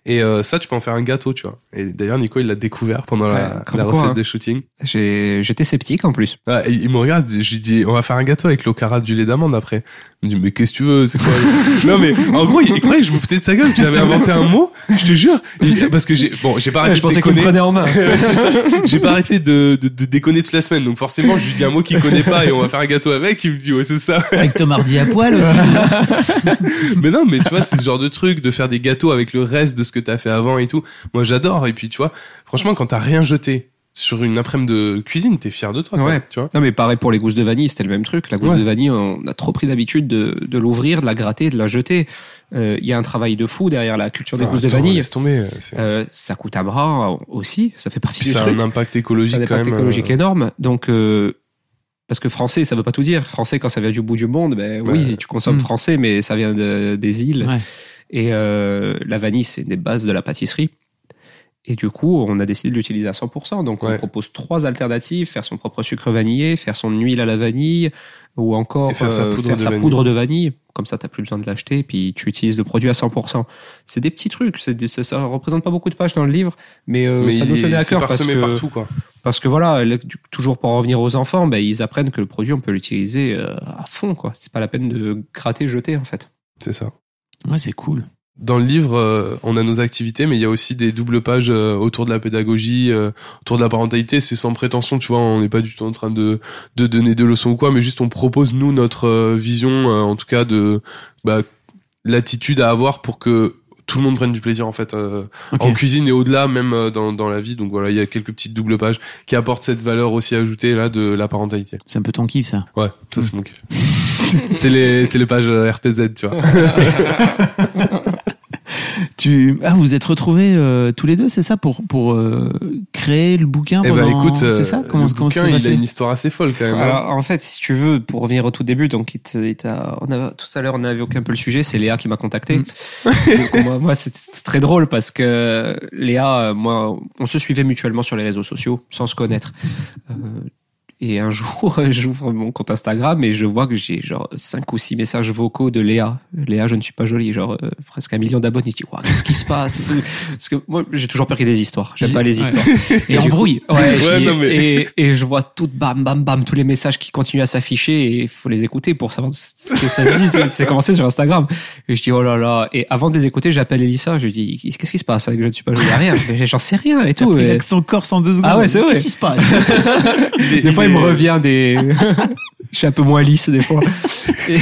Et euh, ça, tu peux en faire un gâteau, tu vois. Et d'ailleurs, Nico, il l'a découvert pendant Ouais, la, comme la quoi, recette hein. des shootings. J'ai- J'étais sceptique en plus. Ouais, et il me regarde, je lui dis, on va faire un gâteau avec l'ocara du lait d'amande après. Il me dit, mais qu'est-ce que tu veux, c'est quoi *laughs* Non mais, en gros, il, il croyait que je me foutais de sa gueule, que j'avais inventé un mot, je te jure. Il- parce que j'ai, bon, j'ai pas arrêté de déconner. en main. *laughs* Ouais, c'est ça. J'ai pas arrêté de, de, de déconner toute la semaine, donc forcément, je lui dis un mot qu'il connaît pas et on va faire un gâteau avec, il me dit, ouais, c'est ça. Avec Tom Hardy à poil aussi. *laughs* mais non, mais tu vois, c'est ce genre de truc, de faire des gâteaux avec le reste de ce que t'as fait avant et tout. Moi, j'adore. Et puis, tu vois, franchement, quand t'as rien jeté sur une après-midi de cuisine, t'es fier de toi, quoi, Ouais. tu vois. Non mais pareil pour les gousses de vanille, c'était le même truc. La gousse Ouais. de vanille, on a trop pris l'habitude de, de l'ouvrir, de la gratter, de la jeter. Euh, Il y a un travail de fou derrière la culture des Ah, gousses de vanille. Tomber. c'est- Euh, ça coûte un bras aussi, ça fait partie Puis du ça a truc. un impact Ça a écologique un quand impact même. écologique euh, énorme. Donc, euh, parce que français, ça veut pas tout dire. Français, quand ça vient du bout du monde, ben Ouais. oui, tu consommes Mm. français, mais ça vient de- des îles. Ouais. Et euh, la vanille, c'est des bases de la pâtisserie. Et du coup, on a décidé de l'utiliser à 100%. Donc, on propose trois alternatives faire son propre sucre vanillé, faire son huile à la vanille, ou encore Et faire sa euh, poudre faire de sa vanille. poudre de vanille. Comme ça, t'as plus besoin de l'acheter, puis tu utilises le produit à 100%. C'est des petits trucs. des- ça, ça représente pas beaucoup de pages dans le livre, mais, euh, mais ça nous tenait à cœur parce que partout, quoi. parce que voilà, toujours pour en revenir aux enfants, ben, ils apprennent que le produit, on peut l'utiliser euh, à fond, quoi. C'est pas la peine de gratter, jeter, en fait. C'est ça. Ouais, c'est cool. Dans le livre, euh, on a nos activités, mais il y a aussi des doubles pages euh, autour de la pédagogie, euh, autour de la parentalité. C'est sans prétention, tu vois. On n'est pas du tout en train de, de donner des leçons ou quoi, mais juste on propose nous notre vision, en tout cas de bah, l'attitude à avoir pour que tout le monde prenne du plaisir en fait euh, en cuisine et au-delà même euh, dans, dans la vie. Donc voilà il y a quelques petites doubles pages qui apportent cette valeur aussi ajoutée là de la parentalité. C'est un peu ton kiff, ça. ouais ça c'est mon kiff. *laughs* C'est les c'est les pages euh, RPZ tu vois *laughs* Tu ah vous êtes retrouvés euh, tous les deux, c'est ça pour pour euh, créer le bouquin Eh ben pendant- écoute, euh, c'est ça comment le comment bouquin, il a une histoire assez folle quand même. hein. Alors, en fait, si tu veux, pour revenir au tout début, donc, il t'a- il t'a- on a, tout à l'heure, on a évoqué un peu le sujet, c'est Léa qui m'a contacté. Mm. *laughs* Donc, moi, moi c'est c'est très drôle parce que Léa, euh, moi, on se suivait mutuellement sur les réseaux sociaux sans se connaître. Euh, et un *laughs* jour, j'ouvre mon compte Instagram et je vois que j'ai genre cinq ou six messages vocaux de Léa. Léa, je ne suis pas jolie, genre euh, presque un million d'abonnés. Je dis, Ouah, qu'est-ce qui se passe. Parce que moi, j'ai toujours peur qu'il y ait des histoires. J'aime J'ai- pas les ouais. histoires. *laughs* Et embrouille. Ouais, Ouais, mais- et, et je vois tout bam bam bam tous les messages qui continuent à s'afficher et il faut les écouter pour savoir ce que ça dit. C'est- commencé sur Instagram. Et je dis oh là là. Et avant de les écouter, j'appelle Elissa. Je lui dis qu'est-ce qui se passe avec je ne suis pas joué à rien. Mais J'en sais rien et tout. pris Et l'accent corse en deux secondes. Ah ouais, c'est vrai. Qu'est-ce qui se passe? *laughs* Des fois, il me revient des. *laughs* je suis un peu moins lisse des fois. Et,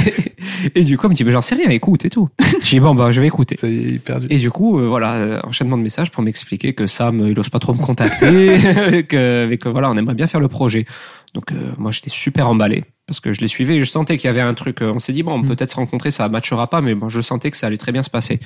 et du coup, il me dit mais j'en sais rien. Écoute et tout. Je dis bon bah je vais écouter. Ça y est, il est perdu. Et du coup, euh, voilà, euh, enchaînement de messages pour m'expliquer que Sam, euh, il ose pas trop me contacter, *laughs* que, et que voilà, on aimerait bien faire le projet. Donc euh, moi, j'étais super emballé parce que je les suivais et je sentais qu'il y avait un truc. on s'est dit bon, Mm. peut-être se rencontrer, ça matchera pas, mais bon, je sentais que ça allait très bien se passer.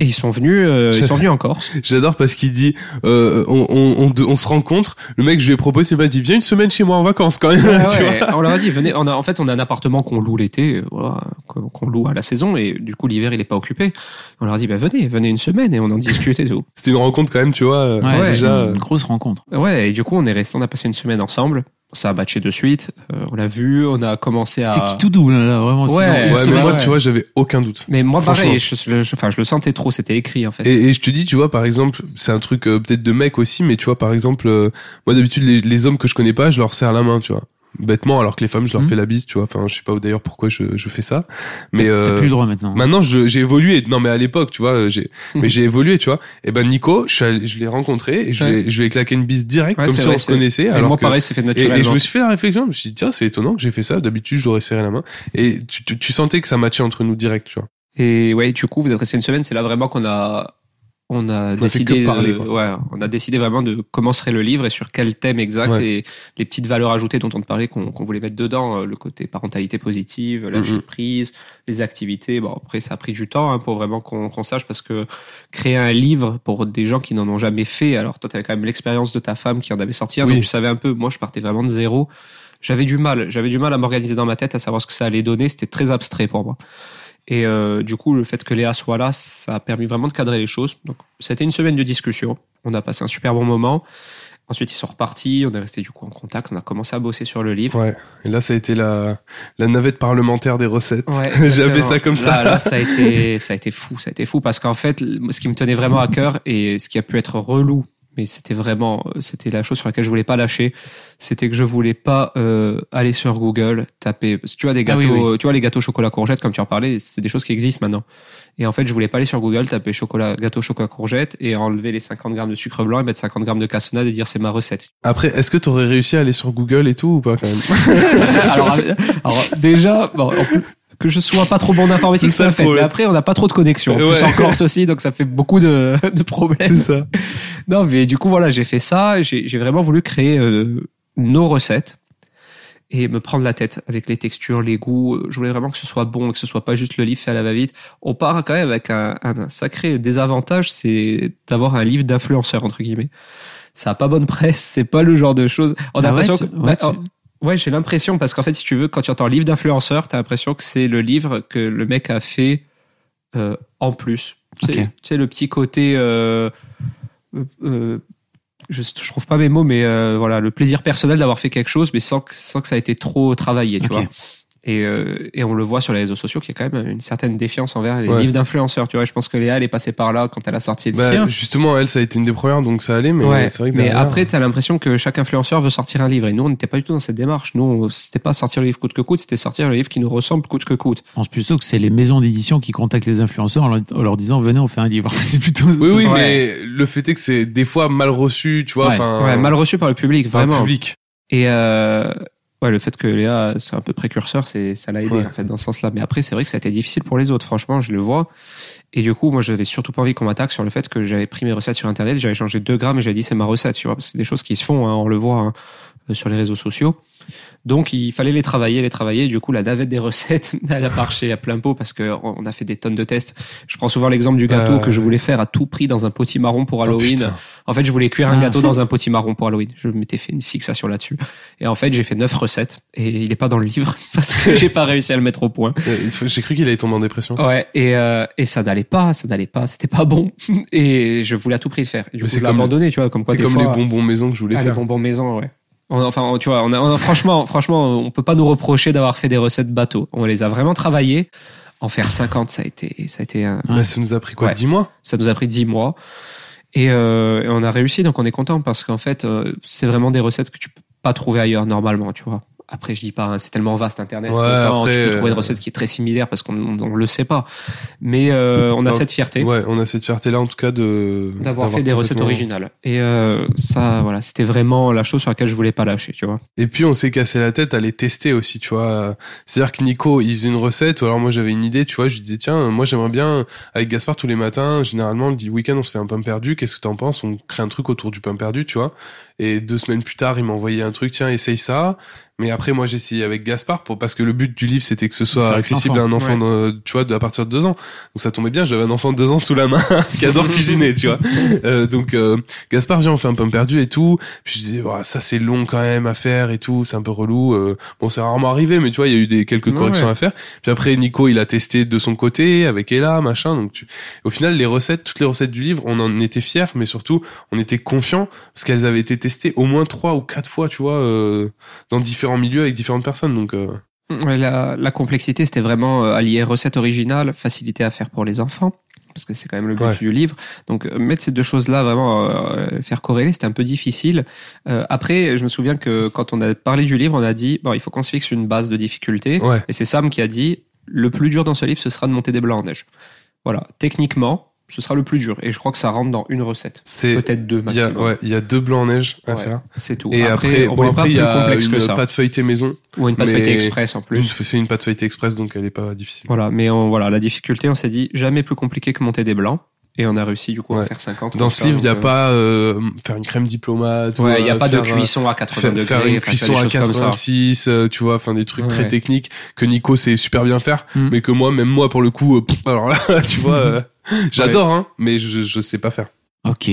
Et ils sont venus, euh, ils sont venus en Corse. J'adore parce qu'il dit, euh, on, on, on, on se rencontre. Le mec, je lui ai proposé, il m'a dit, viens une semaine chez moi en vacances quand même. *laughs* tu Ouais, vois. on leur a dit venez. On a, en fait, on a un appartement qu'on loue l'été, euh, voilà, qu'on loue à la saison et du coup l'hiver il est pas occupé. On leur a dit bah venez, venez une semaine et on en discute et tout. *laughs* C'était une rencontre quand même, tu vois. euh, Ouais, c'est déjà. euh, une grosse rencontre. Ouais, et du coup, on est resté, on a passé une semaine ensemble. Ça a matché de suite. Euh, on l'a vu, on a commencé à. C'était qui tout double là, vraiment. Ouais, Ouais, mais vrai, moi, ouais. tu vois, j'avais aucun doute. Mais moi, pareil, je, je- je- enfin, je le sentais trop. C'était écrit en fait. Et, et je te dis, tu vois, par exemple, c'est un truc euh, peut-être de mec aussi, mais tu vois, par exemple, euh, moi d'habitude, les, les hommes que je connais pas, je leur serre la main, tu vois. Bêtement, alors que les femmes, je leur Mhm. fais la bise, tu vois. Enfin, je sais pas d'ailleurs pourquoi je, je fais ça. Mais T'as euh, plus le droit maintenant. Maintenant, je- j'ai évolué. Non, mais à l'époque, tu vois, j'ai, *laughs* mais j'ai évolué, tu vois. Et ben, Nico, je, je l'ai rencontré et je, Ouais. lui ai- je lui ai claqué une bise direct, Ouais, comme si vrai, on se connaissait. Et alors moi, que- pareil, c'est fait et, naturellement. et je me suis fait la réflexion, je me suis dit, tiens, c'est étonnant que j'ai fait ça. D'habitude, j'aurais serré la main. Et tu, tu, tu sentais que ça matchait entre nous direct, tu vois. Et ouais, du coup, vous êtes resté une semaine. C'est là vraiment qu'on a on a décidé, parler, de- ouais, on a décidé vraiment de comment serait le livre et sur quel thème exact Ouais. et les petites valeurs ajoutées dont on te parlait qu'on voulait mettre dedans, euh, le côté parentalité positive, lâcher Mhm. prise, les activités. Bon, après, ça a pris du temps hein, pour vraiment qu'on sache parce que créer un livre pour des gens qui n'en ont jamais fait. Alors, toi, tu avais quand même l'expérience de ta femme qui en avait sorti un, Oui. donc tu savais un peu. Moi, je partais vraiment de zéro. J'avais du mal, j'avais du mal à m'organiser dans ma tête, à savoir ce que ça allait donner. C'était très abstrait pour moi. Et euh, du coup, le fait que Léa soit là, ça a permis vraiment de cadrer les choses. Donc, c'était une semaine de discussion. On a passé un super bon moment. Ensuite, ils sont repartis. On est resté du coup en contact. On a commencé à bosser sur le livre. Ouais. Et là, ça a été la, la navette parlementaire des recettes. Ouais, *laughs* exactement. ça comme ça. Là, là, ça a été, ça a été fou, ça a été fou parce qu'en fait, ce qui me tenait vraiment à cœur et ce qui a pu être relou, mais c'était vraiment, c'était la chose sur laquelle je voulais pas lâcher, c'était que je voulais pas euh, aller sur Google taper. parce que Tu vois des Ah gâteaux, oui, tu vois les gâteaux chocolat courgette comme tu en parlais, c'est des choses qui existent maintenant. Et en fait, je voulais pas aller sur Google taper chocolat, gâteau chocolat courgette et enlever les 50 grammes de sucre blanc et mettre 50 grammes de cassonade et dire c'est ma recette. Après, est-ce que t'aurais réussi à aller sur Google et tout ou pas quand même? *laughs* Alors, euh, alors, déjà, bon, en plus, que je sois pas trop bon en informatique, C'est le fait. Mais après, on n'a pas trop de connexion. En plus, Ouais. en Corse aussi, donc ça fait beaucoup de, de problèmes. C'est ça. Non, mais du coup, voilà, j'ai fait ça. J'ai j'ai vraiment voulu créer euh, nos recettes et me prendre la tête avec les textures, les goûts. Je voulais vraiment que ce soit bon, que ce soit pas juste le livre fait à la va-vite. On part quand même avec un, un sacré désavantage, c'est d'avoir un livre d'influenceur, entre guillemets. Ça a pas bonne presse, c'est pas le genre de choses. On a Ah l'impression que, ouais, bah, tu- oh, ouais, j'ai l'impression parce qu'en fait, si tu veux, quand tu entends livre d'influenceur, t'as l'impression que c'est le livre que le mec a fait euh, en plus. Tu sais- Ok. tu sais, le petit côté. Euh, euh, euh, je, je trouve pas mes mots, mais euh, voilà, le plaisir personnel d'avoir fait quelque chose, mais sans que, sans que ça ait été trop travaillé, tu Ok. vois. Et, euh, et on le voit sur les réseaux sociaux qu'il y a quand même une certaine défiance envers les Ouais. livres d'influenceurs, tu vois. Je pense que Léa, elle est passée par là quand elle a sorti le Bah, sien. justement, elle, ça a été une des premières, donc ça allait, mais Ouais, c'est vrai que mais après, t'as l'impression que chaque influenceur veut sortir un livre. Et nous, on n'était pas du tout dans cette démarche. Nous, c'était pas sortir le livre coûte que coûte, c'était sortir le livre qui nous ressemble coûte que coûte. Je pense plutôt que c'est les maisons d'édition qui contactent les influenceurs en leur, en leur disant venez on fait un livre. *laughs* C'est plutôt. Oui, oui, mais le fait est que c'est des fois mal reçu, tu vois, Ouais. mal reçu par le public, par le vraiment. public. Et euh, ouais, le fait que Léa c'est un peu précurseur, c'est ça l'a aidé Ouais. en fait dans ce sens-là. Mais après, c'est vrai que ça a été difficile pour les autres. Franchement, je le vois. Et du coup, moi, j'avais surtout pas envie qu'on m'attaque sur le fait que j'avais pris mes recettes sur Internet, j'avais changé 2 grammes et j'avais dit c'est ma recette. Tu vois, c'est des choses qui se font, hein, on le voit hein, euh, sur les réseaux sociaux. Donc, il fallait les travailler, les travailler. Du coup, la navette des recettes, *laughs* elle a marché à plein pot parce que on a fait des tonnes de tests. Je prends souvent l'exemple du gâteau Euh. que je voulais faire à tout prix dans un potimarron pour Oh, Halloween. En fait, je voulais cuire un Ah. gâteau dans un *laughs* potimarron pour Halloween. Je m'étais fait une fixation là-dessus. Et en fait, j'ai fait neuf recettes et il est pas dans le livre *laughs* parce que j'ai pas réussi à le mettre au point. Euh, J'ai cru qu'il allait tomber en dépression. Ouais, et, euh, et ça n'allait pas, ça n'allait pas, c'était pas bon. Et je voulais à tout prix le faire. Et du coup, je l'ai abandonné, tu vois, comme quoi C'est comme fois, les bonbons maison que je voulais ah, les faire. bonbons maison, ouais. Enfin, tu vois, on a, on a- franchement, franchement, on peut pas nous reprocher d'avoir fait des recettes bateau. On les a vraiment travaillées. En faire 50, ça a été, ça a été un, Bah, ça nous a pris quoi, Ouais. 10 mois ça nous a pris 10 mois. Et, euh, et on a réussi, donc on est content parce qu'en fait, euh, c'est vraiment des recettes que tu peux pas trouver ailleurs normalement, tu vois. Après, je dis pas, hein, c'est tellement vaste Internet. Ouais, après, tu peux trouver euh, une recette qui est très similaire parce qu'on on, on le sait pas. Mais euh, on a cette fierté Ouais, on a cette fierté-là, en tout cas, de. d'avoir fait des recettes originales. Et euh, ça, voilà, c'était vraiment la chose sur laquelle je voulais pas lâcher, tu vois. Et puis, on s'est cassé la tête à les tester aussi, tu vois. C'est-à-dire que Nico, il faisait une recette, ou alors moi, j'avais une idée, tu vois. Je lui disais, tiens, moi, j'aimerais bien, avec Gaspard, tous les matins, généralement, le dit week-end, on se fait un pain perdu. Qu'est-ce que t'en penses? On crée un truc autour du pain perdu, tu vois. Et deux semaines plus tard, il m'a envoyé un truc, tiens, essaye ça. Mais après, moi, j'ai essayé avec Gaspard pour, parce que le but du livre, c'était que ce soit accessible à un enfant, de- tu vois, de- à partir de deux ans. Donc ça tombait bien, j'avais un enfant de deux ans sous la main *laughs* qui adore *laughs* cuisiner, tu vois. Euh, donc euh, Gaspard viens, on fait un pain perdu et tout. Puis je disais, Ouah, ça c'est long quand même à faire et tout, c'est un peu relou. Euh, bon, c'est rarement arrivé, mais tu vois, il y a eu des quelques corrections ouais. à faire. Puis après, Nico, il a testé de son côté avec Ella, machin. Donc tu... au final, les recettes, toutes les recettes du livre, on en était fiers, mais surtout, on était confiants parce qu'elles avaient été testées au moins trois ou quatre fois, tu vois, euh, dans différents milieux avec différentes personnes. Donc euh, La, la complexité, c'était vraiment euh, allier recette originale, facilité à faire pour les enfants, parce que c'est quand même le but Ouais. du livre. Donc euh, mettre ces deux choses-là, vraiment euh, faire corréler, c'était un peu difficile. Euh, après, je me souviens que quand on a parlé du livre, on a dit bon, il faut qu'on se fixe une base de difficulté. ouais. Et c'est Sam qui a dit le plus dur dans ce livre, ce sera de monter des blancs en neige. Voilà, techniquement, ce sera le plus dur. Et je crois que ça rentre dans une recette, C'est peut-être deux il y a, maximum. ouais, il y a deux blancs en neige à Ouais, faire. C'est tout. Et après, on bon, après, il y plus a complexe que une ça. pâte feuilletée maison. Ou une pâte feuilletée express en plus. Une- C'est une pâte feuilletée express, donc elle est pas difficile. Voilà, mais on, voilà, la difficulté, on s'est dit jamais plus compliqué que monter des blancs. Et on a réussi du coup à faire 50. Dans ce livre, il n'y a donc, euh, pas euh, faire une crème diplomate. ou, Ouais, il n'y a euh, pas de faire, euh, cuisson à 80 faire, degrés. faire une cuisson à des choses comme ça. 86, euh, tu vois, enfin des trucs très techniques que Nico sait super bien faire, Mm. mais que moi, même moi, pour le coup, pff, alors là, *laughs* tu vois, j'adore, hein, mais je, je sais pas faire. Ok.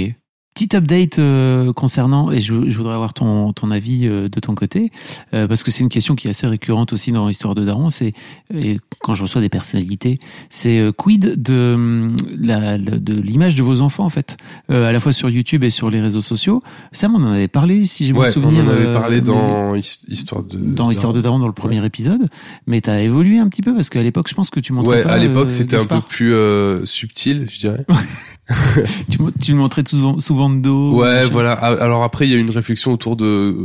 Petit update euh, concernant, et je, je voudrais avoir ton, ton avis euh, de ton côté, euh, parce que c'est une question qui est assez récurrente aussi dans l'histoire de Daron, c'est, et quand je reçois des personnalités, c'est euh, quid de, hum, la, de l'image de vos enfants en fait, euh, à la fois sur YouTube et sur les réseaux sociaux. Sam, on en avait parlé, si je me Ouais, on souviens. en avait euh, parlé dans His- Histoire de... dans l'histoire de Daron dans le premier épisode, mais t'as évolué un petit peu parce qu'à l'époque, je pense que tu montrais Ouais, pas. à l'époque, c'était un peu plus euh, subtil, je dirais. *laughs* *laughs* Tu, tu le montrais souvent, souvent de dos. Ouais, voilà. Ah, Alors après, il y a eu une réflexion autour de...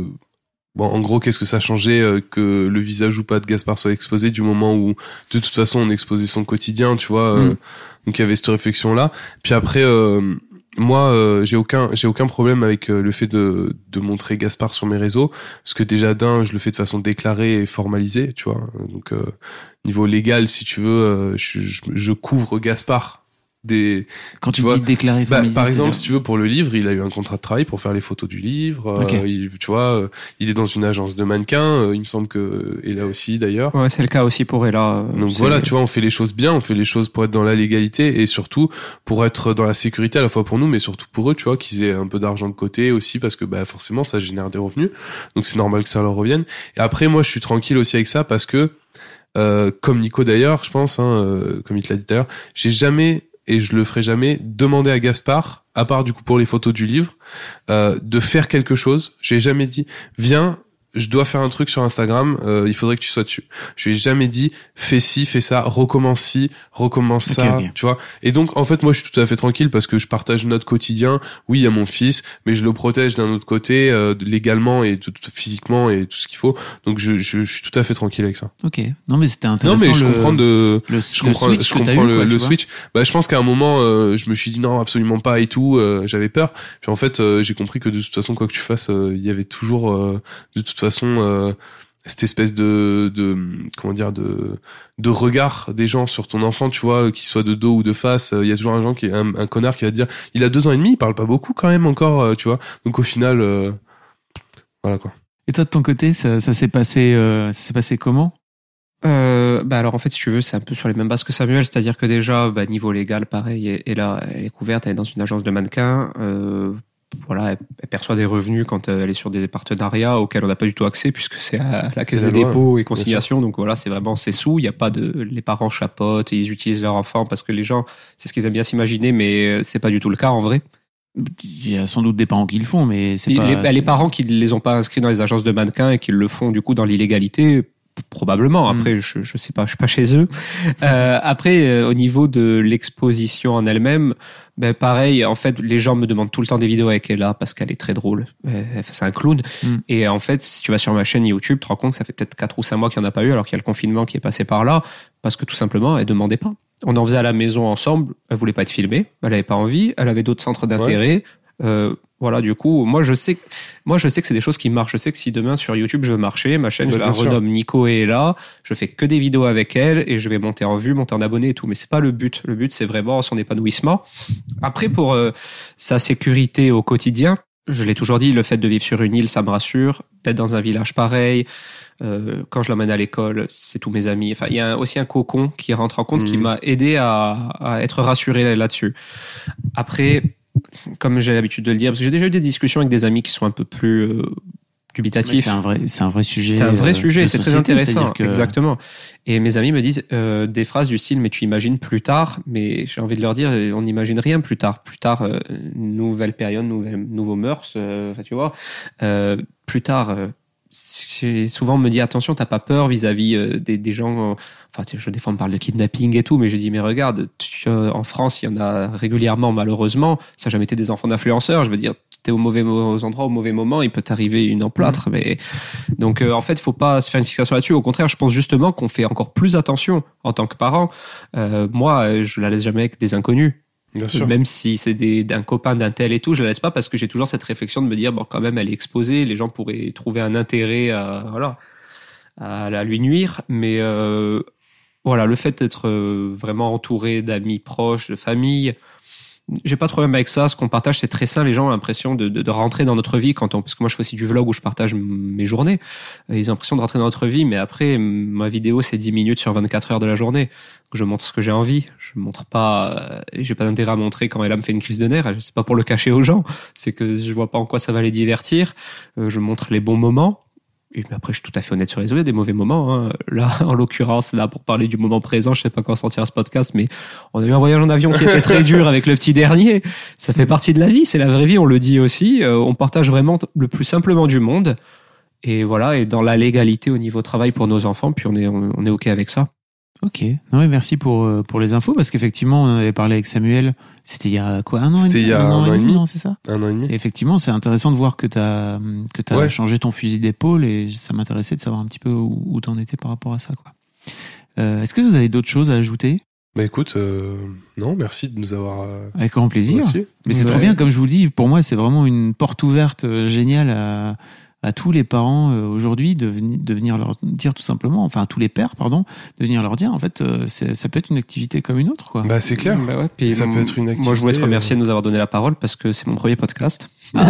Bon, en gros, qu'est-ce que ça changeait euh, que le visage ou pas de Gaspard soit exposé du moment où, de toute façon, on exposait son quotidien, tu vois. euh, Mm. donc il y avait cette réflexion-là. Puis après, euh, moi, euh, j'ai aucun, j'ai aucun problème avec euh, le fait de, de montrer Gaspard sur mes réseaux, parce que déjà d'un, je le fais de façon déclarée et formalisée, tu vois. Donc euh, niveau légal, si tu veux, euh, je, je, je couvre Gaspard des Quand tu, tu vois, dis déclarer bah, par exemple, si tu veux, pour le livre, il a eu un contrat de travail pour faire les photos du livre. euh, il, tu vois, euh, il est dans une agence de mannequins. euh, il me semble que et là aussi d'ailleurs. Ouais, c'est le cas aussi pour Ella. euh, Donc voilà, tu vois, on fait les choses bien, on fait les choses pour être dans la légalité et surtout pour être dans la sécurité à la fois pour nous, mais surtout pour eux, tu vois, qu'ils aient un peu d'argent de côté aussi parce que bah forcément ça génère des revenus, donc c'est normal que ça leur revienne. Et après, moi, je suis tranquille aussi avec ça parce que euh, comme Nico d'ailleurs, je pense, hein, euh, comme il te l'a dit d'ailleurs, j'ai jamais et je le ferai jamais demander à Gaspard, à part du coup pour les photos du livre, euh, de faire quelque chose. J'ai jamais dit viens. Je dois faire un truc sur Instagram, euh, il faudrait que tu sois dessus. Je lui ai jamais dit fais ci, fais ça, recommence ci, recommence ça, tu vois. Et donc en fait moi je suis tout à fait tranquille parce que je partage notre quotidien. Oui, il y a mon fils, mais je le protège d'un autre côté euh, légalement et tout, tout- physiquement et tout ce qu'il faut. Donc je, je, je suis tout à fait tranquille avec ça. Ok. Non, mais c'était Non intéressant. mais je le- comprends de le, je le comprends, switch je comprends eu, le, quoi, le switch. Bah, je pense qu'à un moment, euh, je me suis dit non, absolument pas et tout. euh, J'avais peur. Puis en fait, euh, j'ai compris que de toute façon, quoi que tu fasses, euh, il y avait toujours, euh, de toute façon, euh, cette espèce de, de, comment dire, de, de regard des gens sur ton enfant, tu vois, qu'il soit de dos ou de face. euh, Il y a toujours un gens qui, un, un connard qui va te dire, il a deux ans et demi, il parle pas beaucoup quand même encore, euh, tu vois. Donc au final, euh, voilà quoi. Et toi, de ton côté, ça, ça s'est passé, euh, ça s'est passé comment? Euh, bah alors en fait si tu veux c'est un peu sur les mêmes bases que Samuel c'est-à-dire que déjà bah, niveau légal pareil et, et là elle est couverte elle est dans une agence de mannequins euh, voilà elle, perçoit des revenus quand euh, elle est sur des partenariats auxquels on n'a pas du tout accès puisque c'est à la caisse des dépôts et bien conciliation donc voilà c'est vraiment ses sous. Il y a pas de les parents chapotent et ils utilisent leur enfant parce que les gens c'est ce qu'ils aiment bien s'imaginer mais euh, c'est pas du tout le cas en vrai. Il y a sans doute des parents qui le font, mais c'est pas. les- bah, les parents qui ne les ont pas inscrits dans les agences de mannequins et qui le font du coup dans l'illégalité, probablement. Mm. Après, je, je sais pas, je suis pas chez eux. Euh, après, euh, au niveau de l'exposition en elle-même, ben pareil. En fait, les gens me demandent tout le temps des vidéos avec Ella parce qu'elle est très drôle. Euh, C'est un clown. Mm. Et en fait, si tu vas sur ma chaîne YouTube, tu te rends compte que ça fait peut-être 4 ou 5 mois qu'il n'y en a pas eu, alors qu'il y a le confinement qui est passé par là, parce que tout simplement, elle demandait pas. On en faisait à la maison ensemble. Elle voulait pas être filmée. Elle avait pas envie. Elle avait d'autres centres d'intérêt. Euh, voilà, du coup, moi je sais, moi je sais que c'est des choses qui marchent. Je sais que si demain sur YouTube je veux marcher, ma chaîne je la sûr. renomme Nico et là, je fais que des vidéos avec elle et je vais monter en vue, monter en abonnés et tout. Mais c'est pas le but. Le but c'est vraiment son épanouissement. Après pour euh, sa sécurité au quotidien, je l'ai toujours dit, le fait de vivre sur une île, ça me rassure. D'être dans un village pareil, euh, quand je l'emmène à l'école, c'est tous mes amis. Enfin, il y a aussi un cocon qui rentre en compte, qui Mhm. m'a aidé à, à être rassuré là-dessus. Après, comme j'ai l'habitude de le dire, parce que j'ai déjà eu des discussions avec des amis qui sont un peu plus euh, dubitatifs. C'est un vrai, c'est un vrai sujet. C'est un vrai euh, sujet, c'est très intéressant. que- Exactement. Et mes amis me disent euh, des phrases du style, mais tu imagines plus tard, mais j'ai envie de leur dire, on n'imagine rien plus tard. Plus tard, euh, nouvelle période, nouvelle, nouveaux mœurs, tu vois. Plus tard, souvent on me dit, attention, t'as pas peur vis-à-vis euh, des, des gens. euh, Enfin, je fois on parle de kidnapping et tout, mais je dis, mais regarde, tu- euh, en France, il y en a régulièrement, malheureusement. Ça n'a jamais été des enfants d'influenceurs. Je veux dire, t'es au mauvais aux endroits au mauvais moment, il peut t'arriver une emplâtre. Mais donc, euh, en fait, faut pas se faire une fixation là-dessus. Au contraire, je pense justement qu'on fait encore plus attention en tant que parent. Euh, moi, je la laisse jamais avec des inconnus. Bien sûr. Même si c'est d'un copain, d'un tel et tout, je la laisse pas parce que j'ai toujours cette réflexion de me dire, bon, quand même, elle est exposée, les gens pourraient trouver un intérêt à, voilà, à, la lui nuire. Mais euh, voilà, le fait d'être euh, vraiment entouré d'amis proches, de famille, j'ai pas de problème avec ça. Ce qu'on partage, c'est très sain. Les gens ont l'impression de, de, de, rentrer dans notre vie quand on, parce que moi je fais aussi du vlog où je partage mes journées. Ils ont l'impression de rentrer dans notre vie, mais après, ma vidéo, c'est 10 minutes sur 24 heures de la journée. Je montre ce que j'ai envie. Je montre pas, euh, j'ai pas d'intérêt à montrer quand elle me fait une crise de nerfs. C'est pas pour le cacher aux gens. C'est que je vois pas en quoi ça va les divertir. Euh, je montre les bons moments et après, je suis tout à fait honnête sur les autres, des mauvais moments. Hein. Là, *laughs* en l'occurrence, là, pour parler du moment présent, je sais pas quand sortira ce podcast, mais on a eu un voyage en avion qui était très dur avec le petit dernier. Ça fait partie de la vie, c'est la vraie vie, on le dit aussi. Euh, on partage vraiment le plus simplement du monde. Et voilà, et dans la légalité au niveau travail pour nos enfants, puis on est, on est OK avec ça. Ok, non, merci pour, euh, pour les infos, parce qu'effectivement, on avait parlé avec Samuel, c'était il y a quoi, un an C'était il y a un, an, et demi, c'est ça? Un an et demi. Et effectivement, c'est intéressant de voir que tu as, que as changé ton fusil d'épaule, et ça m'intéressait de savoir un petit peu où, où t'en étais par rapport à ça. quoi. Euh, Est-ce que vous avez d'autres choses à ajouter? Bah écoute, euh, non, merci de nous avoir. Euh, Avec grand plaisir. Reçu. Mais c'est Ouais. trop bien, comme je vous le dis, pour moi, c'est vraiment une porte ouverte euh, géniale à, à tous les parents euh, aujourd'hui de, veni- de venir leur dire tout simplement, enfin à tous les pères, pardon, de venir leur dire, en fait, euh, ça peut être une activité comme une autre, quoi. Bah c'est clair. Bah ouais, puis Ça peut être une Moi, je voulais te activité, remercier euh, de nous avoir donné la parole parce que c'est mon premier podcast. Ah,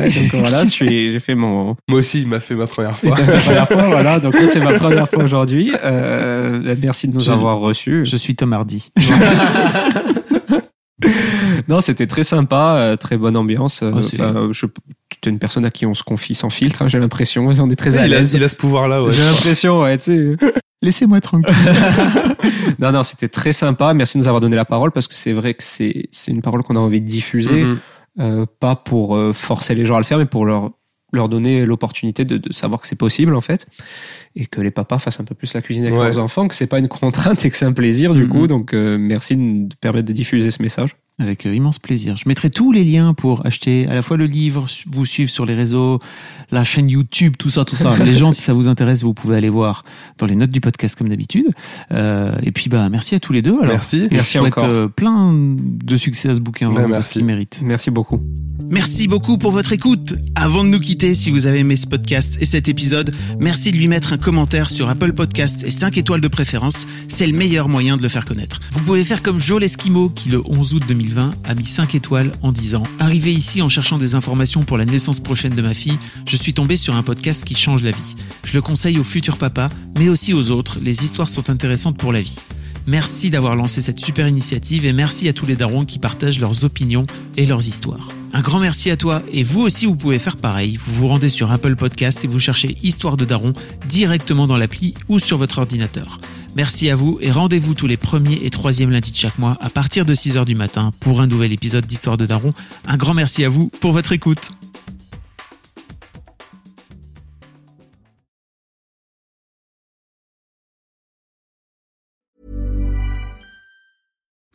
Ouais, donc voilà, j'ai fait mon, Moi aussi, il m'a fait ma première fois. première fois, voilà. Donc là, c'est ma *laughs* première fois aujourd'hui. Euh, merci de nous Je- avoir reçus. Je suis Tom Hardy. *laughs* Non, c'était très sympa, très bonne ambiance. Oh, c'est- enfin, je, tu es une personne à qui on se confie sans filtre, hein, j'ai l'impression. On est très à l'aise. il a ce pouvoir-là, ouais. J'ai l'impression, ouais, tu sais. *laughs* Laissez-moi tranquille. *laughs* non, non, c'était très sympa. Merci de nous avoir donné la parole parce que c'est vrai que c'est, c'est une parole qu'on a envie de diffuser. Mhm. euh, pas pour euh, forcer les gens à le faire, mais pour leur leur donner l'opportunité de, de savoir que c'est possible en fait, et que les papas fassent un peu plus la cuisine avec Ouais. leurs enfants, que c'est pas une contrainte et que c'est un plaisir du Mhm. coup. Donc euh, merci de nous permettre de diffuser ce message. Avec euh, immense plaisir. Je mettrai tous les liens pour acheter à la fois le livre, vous suivre sur les réseaux, la chaîne YouTube, tout ça, tout ça. *laughs* les gens, si ça vous intéresse, vous pouvez aller voir dans les notes du podcast comme d'habitude. Euh, et puis, bah, merci à tous les deux. Alors, Merci. Et Merci je souhaite encore. euh, plein de succès à ce bouquin, Ben, merci. mérite. Merci beaucoup. Merci beaucoup pour votre écoute. Avant de nous quitter, si vous avez aimé ce podcast et cet épisode, merci de lui mettre un commentaire sur Apple Podcast et 5 étoiles de préférence. C'est le meilleur moyen de le faire connaître. Vous pouvez faire comme Joel Esquimo qui le 11 août 2020 a mis 5 étoiles en disant Arrivé ici en cherchant des informations pour la naissance prochaine de ma fille, je suis tombé sur un podcast qui change la vie. Je le conseille aux futurs papas, mais aussi aux autres, les histoires sont intéressantes pour la vie. Merci d'avoir lancé cette super initiative et merci à tous les darons qui partagent leurs opinions et leurs histoires. Un grand merci à toi et vous aussi vous pouvez faire pareil. Vous vous rendez sur Apple Podcast et vous cherchez Histoire de Daron directement dans l'appli ou sur votre ordinateur. Merci à vous et rendez-vous tous les premiers et troisièmes lundis de chaque mois à partir de 6h du matin pour un nouvel épisode d'Histoire de Daron. Un grand merci à vous pour votre écoute.